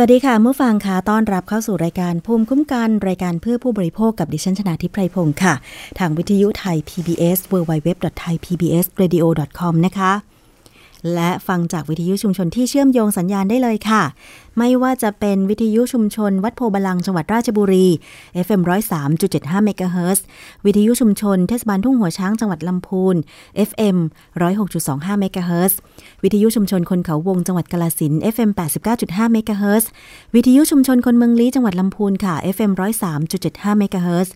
สวัสดีค่ะเมื่อฟังค่ะต้อนรับเข้าสู่รายการภูมิคุ้มกันรายการเพื่อผู้บริโภคกับดิฉันชนาทิพไพรพงศ์ค่ะ ทางวิทยุไทย PBS www.thaipbsradio.com นะคะ และฟังจากวิทยุชุมชนที่เชื่อมโยงสัญญาณได้เลยค่ะ ไม่ว่าจะเป็นวิทยุชุมชน วัดโพบาลังจังหวัดราชบุรี FM 103.75เมกะเฮิรตซ์วิทยุชุมชนเทศบาลทุ่งหัวช้างจังหวัดลำพูน FM 106.25เมกะเฮิรตซ์วิทยุชุมชนคนเขาวงจังหวัดกาฬสินธุ์ FM 89.5เมกะเฮิรตซ์วิทยุชุมชนคนเมืองลี้จังหวัดลำพูนค่ะ FM 103.75เมกะเฮิรตซ์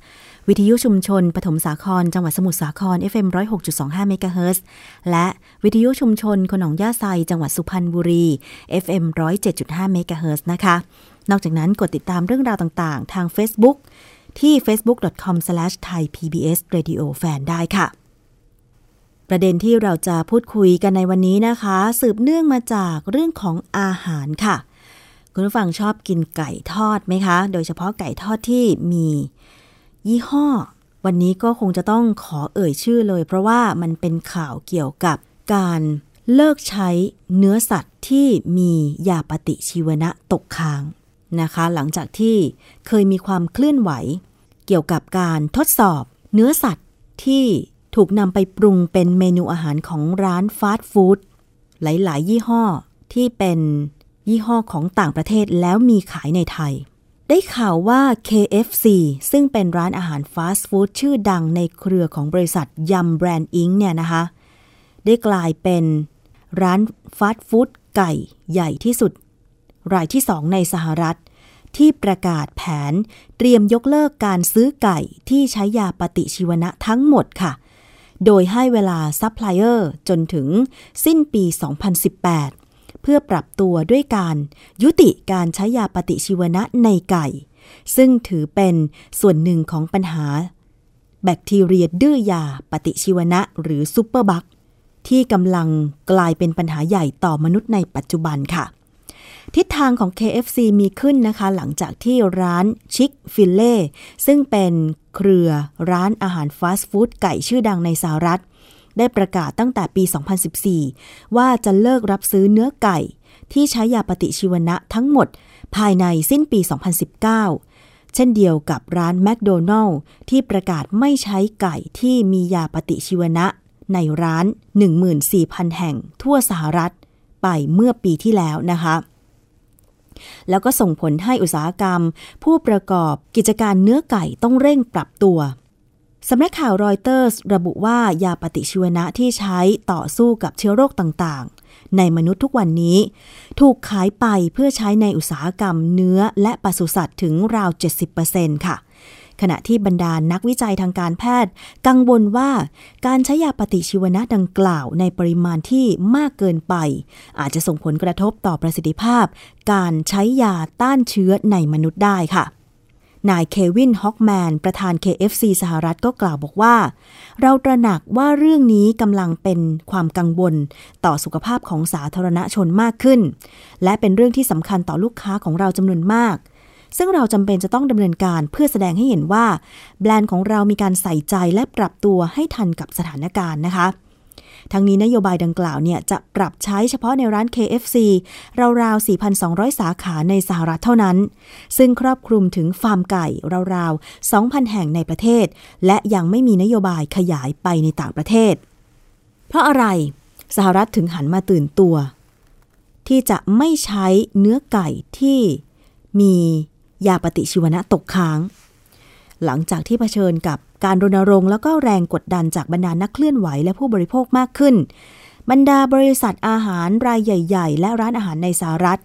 วิทยุชุมชนปฐมสาคร จังหวัดสมุทรสาคร FM 106.25เมกะเฮิรตซ์และวิทยุชุมชนคนหนองหญ้าไซจังหวัดสุพรรณบุรี FM 107.5เมกะเฮิรตซ์นะคะ นอกจากนั้นกดติดตามเรื่องราวต่างๆ ทาง Facebook ที่ facebook.com/thaipbsradiofan ได้ค่ะ ประเด็นที่เราจะพูดคุยกันในวันนี้นะคะ สืบเนื่องมาจากเรื่องของอาหารค่ะ คุณผู้ฟังชอบกินไก่ทอดไหมคะ โดยเฉพาะไก่ทอดที่มี ยี่ห้อ วันนี้ก็คงจะต้องขอเอ่ยชื่อเลย เพราะว่ามันเป็นข่าวเกี่ยวกับการเลิกใช้เนื้อสัตว์ที่มียาปฏิชีวนะตกค้างนะคะ หลังจากที่เคยมีความเคลื่อนไหว เกี่ยวกับการทดสอบเนื้อสัตว์ที่ถูกนำไปปรุงเป็นเมนูอาหารของร้านฟาสต์ฟู้ดหลาย ๆ ยี่ห้อที่เป็นยี่ห้อของต่างประเทศแล้วมีขายในไทย ได้ข่าวว่า KFC ซึ่งเป็นร้านอาหารฟาสต์ฟู้ดชื่อดังในเครือของบริษัทยำแบรนด์อิงเนี่ยนะคะ ได้กลายเป็นร้านฟาสต์ฟู้ดไก่ใหญ่ที่สุด รายที่สองในสหรัฐ ที่ประกาศแผนเตรียมยกเลิกการซื้อไก่ที่ใช้ยาปฏิชีวนะทั้งหมดค่ะ โดยให้เวลาซัพพลายเออร์จนถึงสิ้นปี 2018 เพื่อปรับตัวด้วยการยุติการใช้ยาปฏิชีวนะในไก่ ซึ่งถือเป็นส่วนหนึ่งของปัญหา แบคทีเรียดื้อยาปฏิชีวนะหรือ superbugที่กำลังกลายเป็นปัญหาใหญ่ต่อมนุษย์ในปัจจุบันค่ะ ทิศทางของ KFC มีขึ้นนะคะ หลังจากที่ร้านชิคฟิลเล่ซึ่งเป็นเครือร้านอาหารฟาสต์ฟู้ดไก่ชื่อดังในสหรัฐ ได้ประกาศตั้งแต่ปี 2014 ว่าจะเลิกรับซื้อเนื้อไก่ ที่ใช้ยาปฏิชีวนะทั้งหมด ภายในสิ้นปี 2019 เช่นเดียวกับร้านแมคโดนัลล์ที่ประกาศไม่ใช้ไก่ที่มียาปฏิชีวนะ ในร้าน 14,000 แห่งทั่วสหรัฐไปเมื่อปีที่แล้วนะคะแล้วก็ส่งผลให้อุตสาหกรรม ผู้ประกอบกิจการเนื้อไก่ต้องเร่งปรับตัว สำนักข่าวรอยเตอร์สระบุว่ายาปฏิชีวนะที่ใช้ต่อสู้กับเชื้อโรคต่างๆ ในมนุษย์ทุกวันนี้ ถูกขายไปเพื่อใช้ในอุตสาหกรรมเนื้อและปศุสัตว์ถึงราว 70%ค่ะ ขณะที่บรรดานักวิจัยทางการแพทย์ กังวลว่าการใช้ยาปฏิชีวนะดังกล่าวในปริมาณที่มากเกินไป อาจจะส่งผลกระทบต่อประสิทธิภาพ การใช้ยาต้านเชื้อในมนุษย์ได้ค่ะ นายเควินฮอกแมน ประธาน KFC สหรัฐก็กล่าวบอกว่า เราตระหนักว่าเรื่องนี้กำลังเป็นความกังวล ต่อสุขภาพของสาธารณชนมากขึ้น และเป็นเรื่องที่สำคัญต่อลูกค้าของเราจำนวนมาก ซึ่งเราจำเป็นจะต้องดำเนินการเพื่อแสดงให้เห็นว่า แบรนด์ของเรามีการใส่ใจและปรับตัวให้ทันกับสถานการณ์นะคะ ทั้งนี้นโยบายดังกล่าวเนี่ยจะปรับใช้เฉพาะในร้าน KFC ราวๆ 4,200 สาขาในสหรัฐเท่านั้น ซึ่งครอบคลุมถึงฟาร์มไก่ราวๆ 2,000 แห่งในประเทศ และยังไม่มีนโยบายขยายไปในต่างประเทศ เพราะอะไรสหรัฐถึงหันมาตื่นตัว ที่จะไม่ใช้เนื้อไก่ที่มียาปฏิชีวนะตกค้าง หลังจากที่เผชิญกับ การรณรงค์แล้วก็แรงกดดันจากบรรดานักเคลื่อนไหวและผู้บริโภคมากขึ้น บรรดาบริษัทอาหารรายใหญ่ ๆ และร้านอาหารในสหรัฐ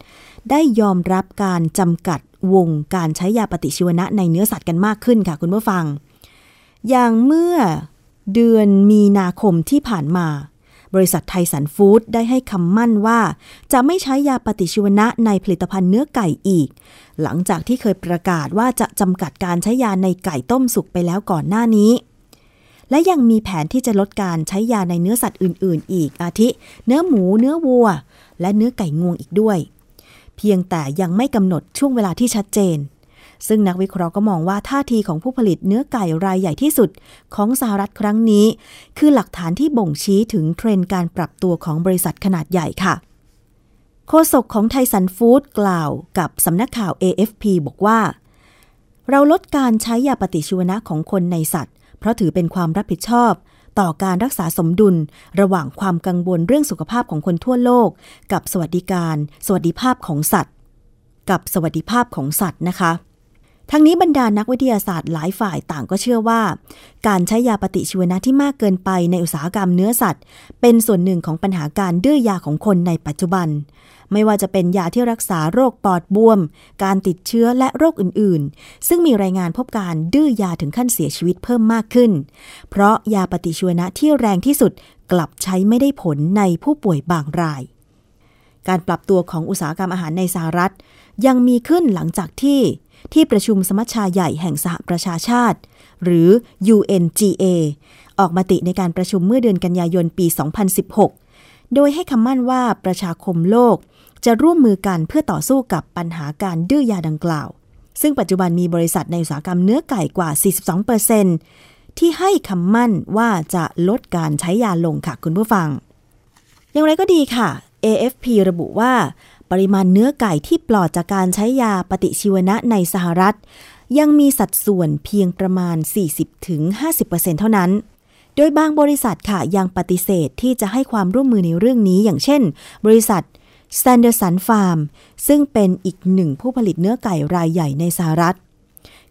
ได้ยอมรับการจำกัดวงการใช้ยาปฏิชีวนะในเนื้อสัตว์กันมากขึ้นค่ะคุณผู้ฟัง อย่างเมื่อเดือนมีนาคมที่ผ่านมา บริษัทไทสันฟู้ดได้ให้คำมั่นว่า จะไม่ใช้ยาปฏิชีวนะในผลิตภัณฑ์เนื้อไก่อีก หลังจากที่เคยประกาศว่าจะจำกัดการใช้ยาในไก่ต้มสุกไปแล้วก่อนหน้านี้ และยังมีแผนที่จะลดการใช้ยาในเนื้อสัตว์อื่น ๆ อีกอาทิ เนื้อหมู เนื้อวัว และเนื้อไก่งวงอีกด้วย เพียงแต่ยังไม่กำหนดช่วงเวลาที่ชัดเจน ซึ่งนักวิเคราะห์ก็มองว่าท่าทีของผู้ผลิตเนื้อไก่รายใหญ่ที่สุดของสหรัฐครั้งนี้ คือหลักฐานที่บ่งชี้ถึงเทรนด์การปรับตัวของบริษัทขนาดใหญ่ค่ะโฆษกของไทสันฟู้ดกล่าวกับสำนักข่าว AFP บอกว่า เราลดการใช้ยาปฏิชีวนะของคนในสัตว์ เพราะถือเป็นความรับผิดชอบ ต่อการรักษาสมดุล ระหว่างความกังวลเรื่องสุขภาพของคนทั่วโลก กับสวัสดิการ สวัสดิภาพของสัตว์ กับสวัสดิภาพของสัตว์นะคะ ทั้งนี้บรรดานักวิทยาศาสตร์หลายฝ่ายต่างก็เชื่อว่า การใช้ยาปฏิชีวนะที่มากเกินไปในอุตสาหกรรมเนื้อสัตว์ เป็นส่วนหนึ่งของปัญหาการดื้อยาของคนในปัจจุบัน ไม่ว่าจะเป็นยาที่รักษาโรคปอดบวม การติดเชื้อและโรคอื่นๆ ซึ่งมีรายงานพบการดื้อยาถึงขั้นเสียชีวิตเพิ่มมากขึ้น เพราะยาปฏิชีวนะที่แรงที่สุดกลับใช้ไม่ได้ผลในผู้ป่วยบางราย การปรับตัวของอุตสาหกรรมอาหารในสหรัฐ ยังมีขึ้นหลังจากที่ ที่ประชุมสมัชชาใหญ่แห่งสหประชาชาติ หรือ UNGA ออกมาติในการประชุมเมื่อเดือนกันยายนปี 2016 โดยให้คำมั่นว่าประชาคมโลกจะร่วมมือกันเพื่อต่อสู้กับปัญหาการดื้อยาดังกล่าว ซึ่งปัจจุบันมีบริษัทในอุตสาหกรรมเนื้อไก่กว่า 42%ที่ให้คำมั่นว่าจะลดการใช้ยาลงค่ะคุณผู้ฟัง อย่างไรก็ดีค่ะ AFP ระบุว่า ปริมาณเนื้อไก่ที่ปลอดจากการใช้ยาปฏิชีวนะในสหรัฐ ยังมีสัดส่วนเพียงประมาณ 40-50%เท่านั้น โดยบางบริษัทค่ะยังปฏิเสธที่จะให้ความร่วมมือในเรื่องนี้ อย่างเช่น บริษัท Sanderson Farm ซึ่งเป็นอีกหนึ่งผู้ผลิตเนื้อไก่รายใหญ่ในสหรัฐ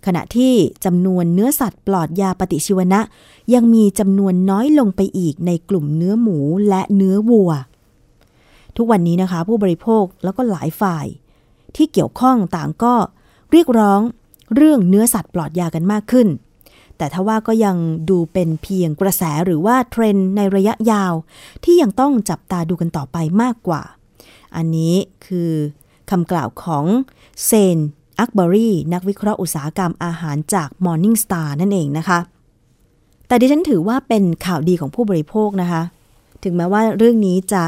ขณะที่จำนวนเนื้อสัตว์ปลอดยาปฏิชีวนะ ยังมีจำนวนน้อยลงไปอีกในกลุ่มเนื้อหมูและเนื้อวัว ทุกวันนี้นะคะ ผู้บริโภคแล้วก็หลายฝ่าย ที่เกี่ยวข้องต่างก็เรียกร้องเรื่องเนื้อสัตว์ปลอดยากันมากขึ้น แต่ถ้าว่าก็ยังดูเป็นเพียงกระแสหรือว่าเทรนด์ในระยะยาว ที่ยังต้องจับตาดูกันต่อไปมากกว่า อันนี้คือคำกล่าวของเซนอักบารีนักวิเคราะห์อุตสาหกรรมอาหารจาก Morning Star นั่นเองนะคะ แต่ดิฉันถือว่าเป็นข่าวดีของผู้บริโภคนะคะ ถึงแม้ว่าเรื่องนี้จะ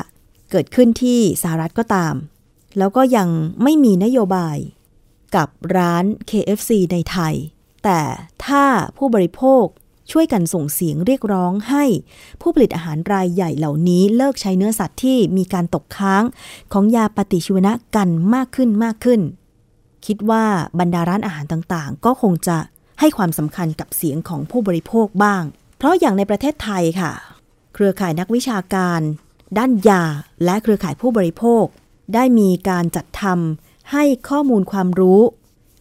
เกิดขึ้นที่สหรัฐก็ตาม แล้วก็ยังไม่มีนโยบายกับร้าน KFC ในไทย แต่ถ้าผู้บริโภคช่วยกันส่งเสียงเรียกร้องให้ผู้ผลิตอาหารรายใหญ่เหล่านี้เลิกใช้เนื้อสัตว์ที่มีการตกค้างของยาปฏิชีวนะกันมากขึ้นมากขึ้น คิดว่าบรรดาร้านอาหารต่างๆ ก็คงจะให้ความสำคัญกับเสียงของผู้บริโภคบ้าง เพราะอย่างในประเทศไทยค่ะ เครือข่ายนักวิชาการ ด้านยาและเครือข่ายผู้บริโภค ได้มีการจัดทำให้ข้อมูลความรู้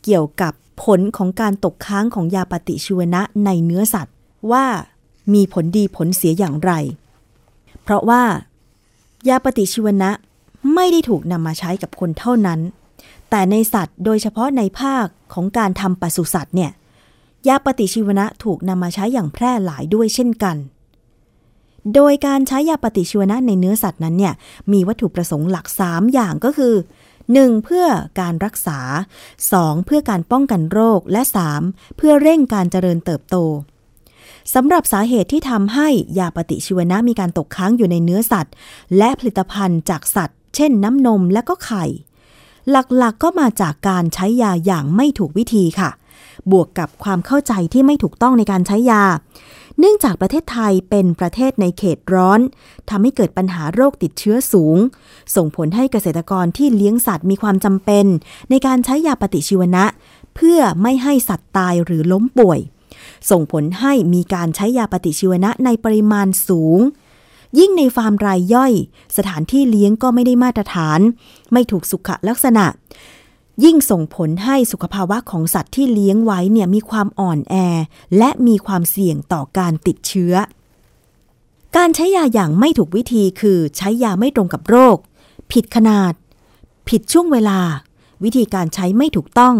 เกี่ยวกับผลของการตกค้างของยาปฏิชีวนะในเนื้อสัตว์ ว่ามีผลดีผลเสียอย่างไร เพราะว่า ยาปฏิชีวนะไม่ได้ถูกนำมาใช้กับคนเท่านั้น แต่ในสัตว์โดยเฉพาะในภาคของการทำปศุสัตว์เนี่ยยาปฏิชีวนะถูกนำมาใช้อย่างแพร่หลายด้วยเช่นกัน โดยการใช้ยาปฏิชีวนะในเนื้อสัตว์นั้นเนี่ยมีวัตถุประสงค์หลัก 3 อย่างก็คือ 1. เพื่อการรักษา 2. เพื่อการป้องกันโรคและ 3. เพื่อเร่งการเจริญเติบโตสำหรับสาเหตุที่ทำให้ยาปฏิชีวนะมีการตกค้างอยู่ในเนื้อสัตว์ และผลิตภัณฑ์จากสัตว์ เช่นน้ำนมและก็ไข่ หลักๆก็มาจากการใช้ยาอย่างไม่ถูกวิธีค่ะ บวกกับความเข้าใจที่ไม่ถูกต้องในการใช้ยา เนื่องจากประเทศไทยเป็นประเทศในเขตร้อนทำให้เกิดปัญหาโรคติดเชื้อสูง ส่งผลให้เกษตรกรที่เลี้ยงสัตว์มีความจำเป็น ในการใช้ยาปฏิชีวนะ เพื่อไม่ให้สัตว์ตายหรือล้มป่วย ส่งผลให้มีการใช้ยาปฏิชีวนะในปริมาณสูง ยิ่งในฟาร์มรายย่อย สถานที่เลี้ยงก็ไม่ได้มาตรฐาน ไม่ถูกสุขลักษณะ ยิ่งส่งผลให้สุขภาวะของสัตว์ที่เลี้ยงไว้เนี่ยมีความอ่อนแอ และมีความเสี่ยงต่อการติดเชื้อ การใช้ยาอย่างไม่ถูกวิธีคือใช้ยาไม่ตรงกับโรค ผิดขนาด ผิดช่วงเวลา วิธีการใช้ไม่ถูกต้อง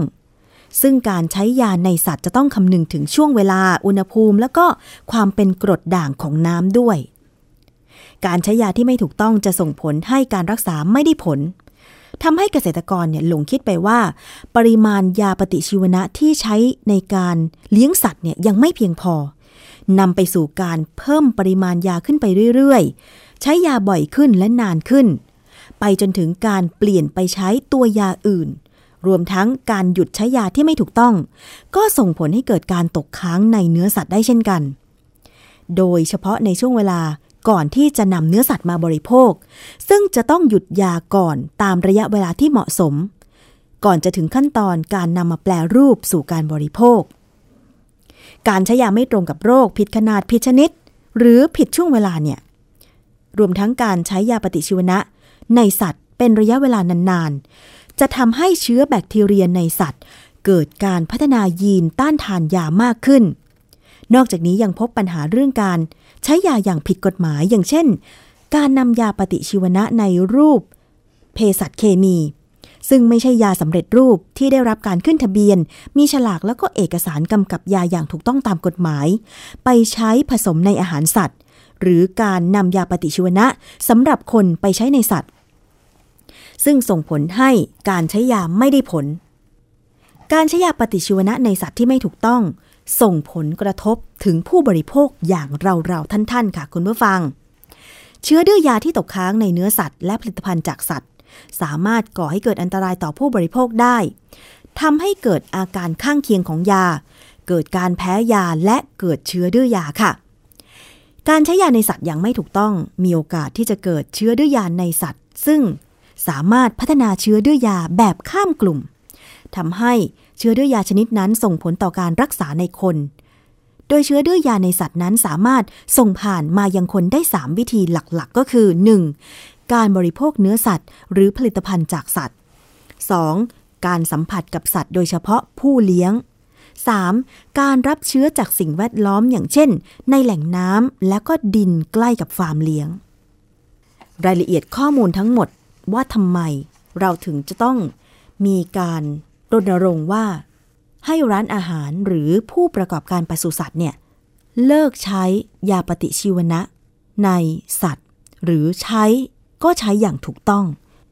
ซึ่งการใช้ยาในสัตว์จะต้องคำนึงถึงช่วงเวลาอุณหภูมิ แล้วก็ความเป็นกรดด่างของน้ำด้วย การใช้ยาที่ไม่ถูกต้องจะส่งผลให้การรักษาไม่ได้ผล ทำให้เกษตรกรเนี่ยหลงคิดไปว่า ปริมาณยาปฏิชีวนะที่ใช้ในการเลี้ยงสัตว์เนี่ยยังไม่เพียงพอนำไปสู่การเพิ่มปริมาณยาขึ้นไปเรื่อยๆ ใช้ยาบ่อยขึ้นและนานขึ้น ไปจนถึงการเปลี่ยนไปใช้ตัวยาอื่น รวมทั้งการหยุดใช้ยาที่ไม่ถูกต้อง ก็ส่งผลให้เกิดการตกค้างในเนื้อสัตว์ได้เช่นกัน โดยเฉพาะในช่วงเวลา ก่อนที่จะนำเนื้อสัตว์มาบริโภค ซึ่งจะต้องหยุดยาก่อนตามระยะเวลาที่เหมาะสม ก่อนจะถึงขั้นตอนการนำมาแปลรูปสู่การบริโภค การใช้ยาไม่ตรงกับโรค ผิดขนาดผิดชนิด หรือผิดช่วงเวลาเนี่ยรวมทั้งการใช้ยาปฏิชีวนะ ในสัตว์เป็นระยะเวลานานๆ จะทำให้เชื้อแบคทีเรียในสัตว์ เกิดการพัฒนายีนต้านทานยามากขึ้น นอกจากนี้ยังพบปัญหาเรื่องการใช้ยาอย่างผิดกฎหมายอย่างเช่น การนำยาปฏิชีวนะในรูปเภสัชเคมี ซึ่งไม่ใช่ยาสำเร็จรูปที่ได้รับการขึ้นทะเบียน มีฉลากแล้วก็เอกสารกำกับยาอย่างถูกต้องตามกฎหมาย ไปใช้ผสมในอาหารสัตว์ หรือการนำยาปฏิชีวนะสำหรับคนไปใช้ในสัตว์ ซึ่งส่งผลให้การใช้ยาไม่ได้ผล การใช้ยาปฏิชีวนะในสัตว์ที่ไม่ถูกต้อง ส่งผลกระทบถึงผู้บริโภคอย่างเราๆท่านๆค่ะคุณผู้ฟัง เชื้อดื้อยาที่ตกค้างในเนื้อสัตว์และผลิตภัณฑ์จากสัตว์ สามารถก่อให้เกิดอันตรายต่อผู้บริโภคได้ทำให้เกิดอาการข้างเคียงของยา เกิดการแพ้ยาและเกิดเชื้อดื้อยาค่ะ การใช้ยาในสัตว์อย่างไม่ถูกต้องมีโอกาสที่จะเกิดเชื้อดื้อยาในสัตว์ ซึ่งสามารถพัฒนาเชื้อดื้อยาแบบข้ามกลุ่มทำให้ เชื้อดื้อยาชนิดนั้นส่งผลต่อการรักษาในคน โดยเชื้อดื้อยาในสัตว์นั้นสามารถส่งผ่านมายังคนได้ 3 วิธีหลักๆ ก็คือ 1. การบริโภคเนื้อสัตว์ หรือผลิตภัณฑ์จากสัตว์ 2. การสัมผัสกับสัตว์ โดยเฉพาะผู้เลี้ยง 3. การรับเชื้อจากสิ่งแวดล้อมอย่างเช่น ในแหล่งน้ำและก็ดินใกล้กับฟาร์มเลี้ยง รายละเอียดข้อมูลทั้งหมดว่าทำไมเราถึงจะต้องมีการ รณรงค์ว่า ให้ร้านอาหารหรือผู้ประกอบการปศุสัตว์เนี่ยเลิกใช้ยาปฏิชีวนะ ในสัตว์ หรือใช้ก็ใช้อย่างถูกต้อง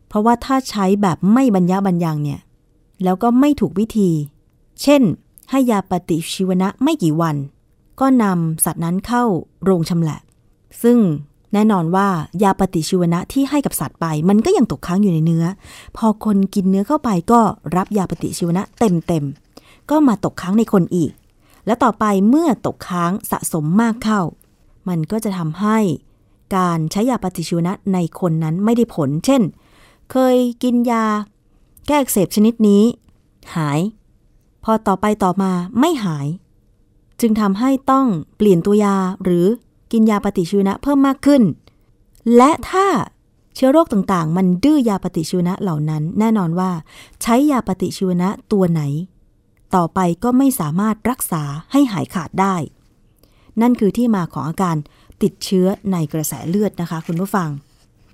เพราะว่าถ้าใช้แบบไม่บรรยะบรรยังเนี่ยแล้วก็ไม่ถูกวิธี เช่น ให้ยาปฏิชีวนะไม่กี่วัน ก็นำสัตว์นั้นเข้าโรงชำแหละ ซึ่ง แน่นอนว่ายาปฏิชีวนะที่ให้กับสัตว์ไป มันก็ยังตกค้างอยู่ในเนื้อ พอคนกินเนื้อเข้าไปก็รับยาปฏิชีวนะเต็มๆ ก็มาตกค้างในคนอีก และต่อไปเมื่อตกค้างสะสมมากเข้า มันก็จะทำให้การใช้ยาปฏิชีวนะในคนนั้นไม่ได้ผล เช่น เคยกินยา แก้อักเสบชนิดนี้ หาย พอต่อไปต่อมาไม่หาย จึงทำให้ต้องเปลี่ยนตัวยาหรือ กินยาปฏิชีวนะเพิ่มมากขึ้น และถ้าเชื้อโรคต่างๆ มันดื้อยาปฏิชีวนะเหล่านั้น แน่นอนว่า ใช้ยาปฏิชีวนะตัวไหน ต่อไปก็ไม่สามารถรักษาให้หายขาดได้ นั่นคือที่มาของอาการติดเชื้อในกระแสเลือดนะคะ คุณผู้ฟัง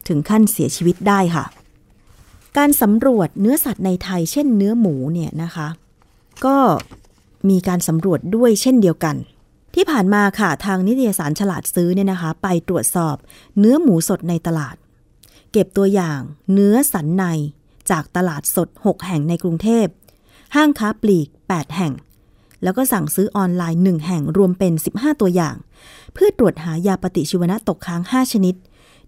ถึงขั้นเสียชีวิตได้ค่ะ การสำรวจเนื้อสัตว์ในไทย เช่นเนื้อหมูเนี่ยนะคะ ก็มีการสำรวจด้วยเช่นเดียวกัน ที่ผ่านมาค่ะทางนิตยสารฉลาดซื้อเนี่ยนะคะ ไปตรวจสอบเนื้อหมูสดในตลาด เก็บตัวอย่างเนื้อสันในจากตลาดสด 6 แห่งในกรุงเทพ ห้างค้าปลีก 8 แห่ง แล้วก็สั่งซื้อออนไลน์ 1 แห่งรวมเป็น 15 ตัวอย่าง เพื่อตรวจหายาปฏิชีวนะตกค้าง 5 ชนิด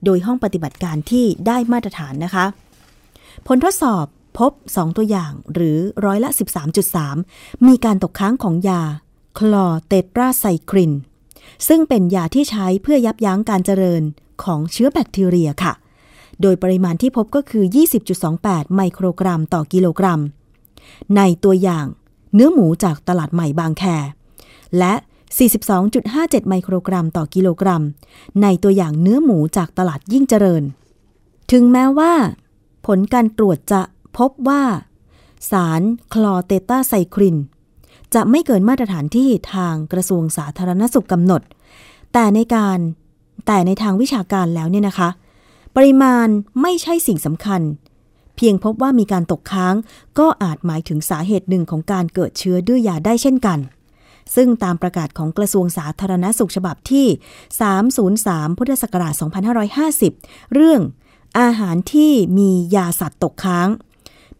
โดยห้องปฏิบัติการที่ได้มาตรฐานนะคะ ผลทดสอบพบ 2 ตัวอย่างหรือร้อยละ 13.3 มีการตกค้างของยา คลอเตตราไซคลิน ซึ่งเป็นยาที่ใช้เพื่อยับยั้งการเจริญของเชื้อแบคทีเรียค่ะ โดยปริมาณที่พบก็คือ 20.28 ไมโครกรัมต่อกิโลกรัม ในตัวอย่างเนื้อหมูจากตลาดใหม่บางแค และ 42.57 ไมโครกรัมต่อกิโลกรัม ในตัวอย่างเนื้อหมูจากตลาดยิ่งเจริญ ถึงแม้ว่า ผลการตรวจจะพบว่า สารคลอเตตาไซคลิน จะไม่เกินมาตรฐานที่ทางกระทรวงสาธารณสุขกำหนด แต่ในการแต่ในทางวิชาการแล้วเนี่ยนะคะ ปริมาณไม่ใช่สิ่งสำคัญ เพียงพบว่ามีการตกค้าง ก็อาจหมายถึงสาเหตุหนึ่งของการเกิดเชื้อดื้อยาได้เช่นกัน ซึ่งตามประกาศของกระทรวงสาธารณสุขฉบับที่ 303 พุทธศักราช 2550 เรื่องอาหารที่มียาสัตว์ตกค้าง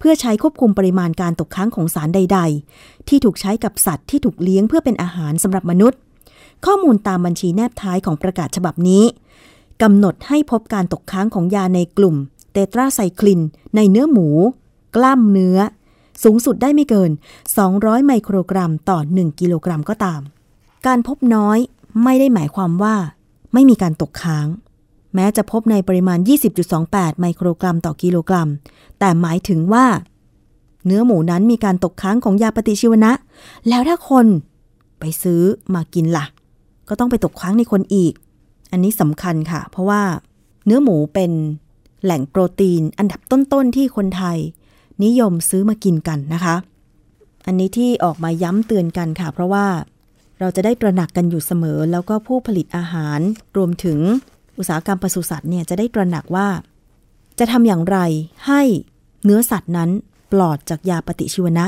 พื่อใช้ควบคุมปริมาณการตกค้างของสารใด ๆ ที่ถูกใช้กับสัตว์ที่ถูกเลี้ยงเพื่อเป็นอาหารสำหรับมนุษย์ ข้อมูลตามบัญชีแนบท้ายของประกาศฉบับนี้กำหนดให้พบการตกค้างของยาในกลุ่ม เตตราไซคลิน ในเนื้อหมู กล้ามเนื้อ สูงสุดได้ไม่เกิน 200 ไมโครกรัมต่อ 1 กิโลกรัมก็ตาม การพบน้อยไม่ได้หมายความว่า ไม่มีการตกค้าง แม้จะพบในปริมาณ 20.28 ไมโครกรัมต่อกิโลกรัม แต่หมายถึงว่า เนื้อหมูนั้นมีการตกค้างของยาปฏิชีวนะ แล้วถ้าคนไปซื้อมากินล่ะ ก็ต้องไปตกค้างในคนอีก อันนี้สำคัญค่ะ เพราะว่า เนื้อหมูเป็นแหล่งโปรตีนอันดับต้นๆที่คนไทย นิยมซื้อมากินกันนะคะ อันนี้ที่ออกมาย้ำเตือนกันค่ะ เพราะว่าเราจะได้ตระหนักกันอยู่เสมอ แล้วก็ผู้ผลิตอาหารรวมถึง อุตสาหกรรมปศุสัตว์เนี่ยจะได้ตระหนักว่า จะทำอย่างไรให้เนื้อสัตว์นั้นปลอดจากยาปฏิชีวนะ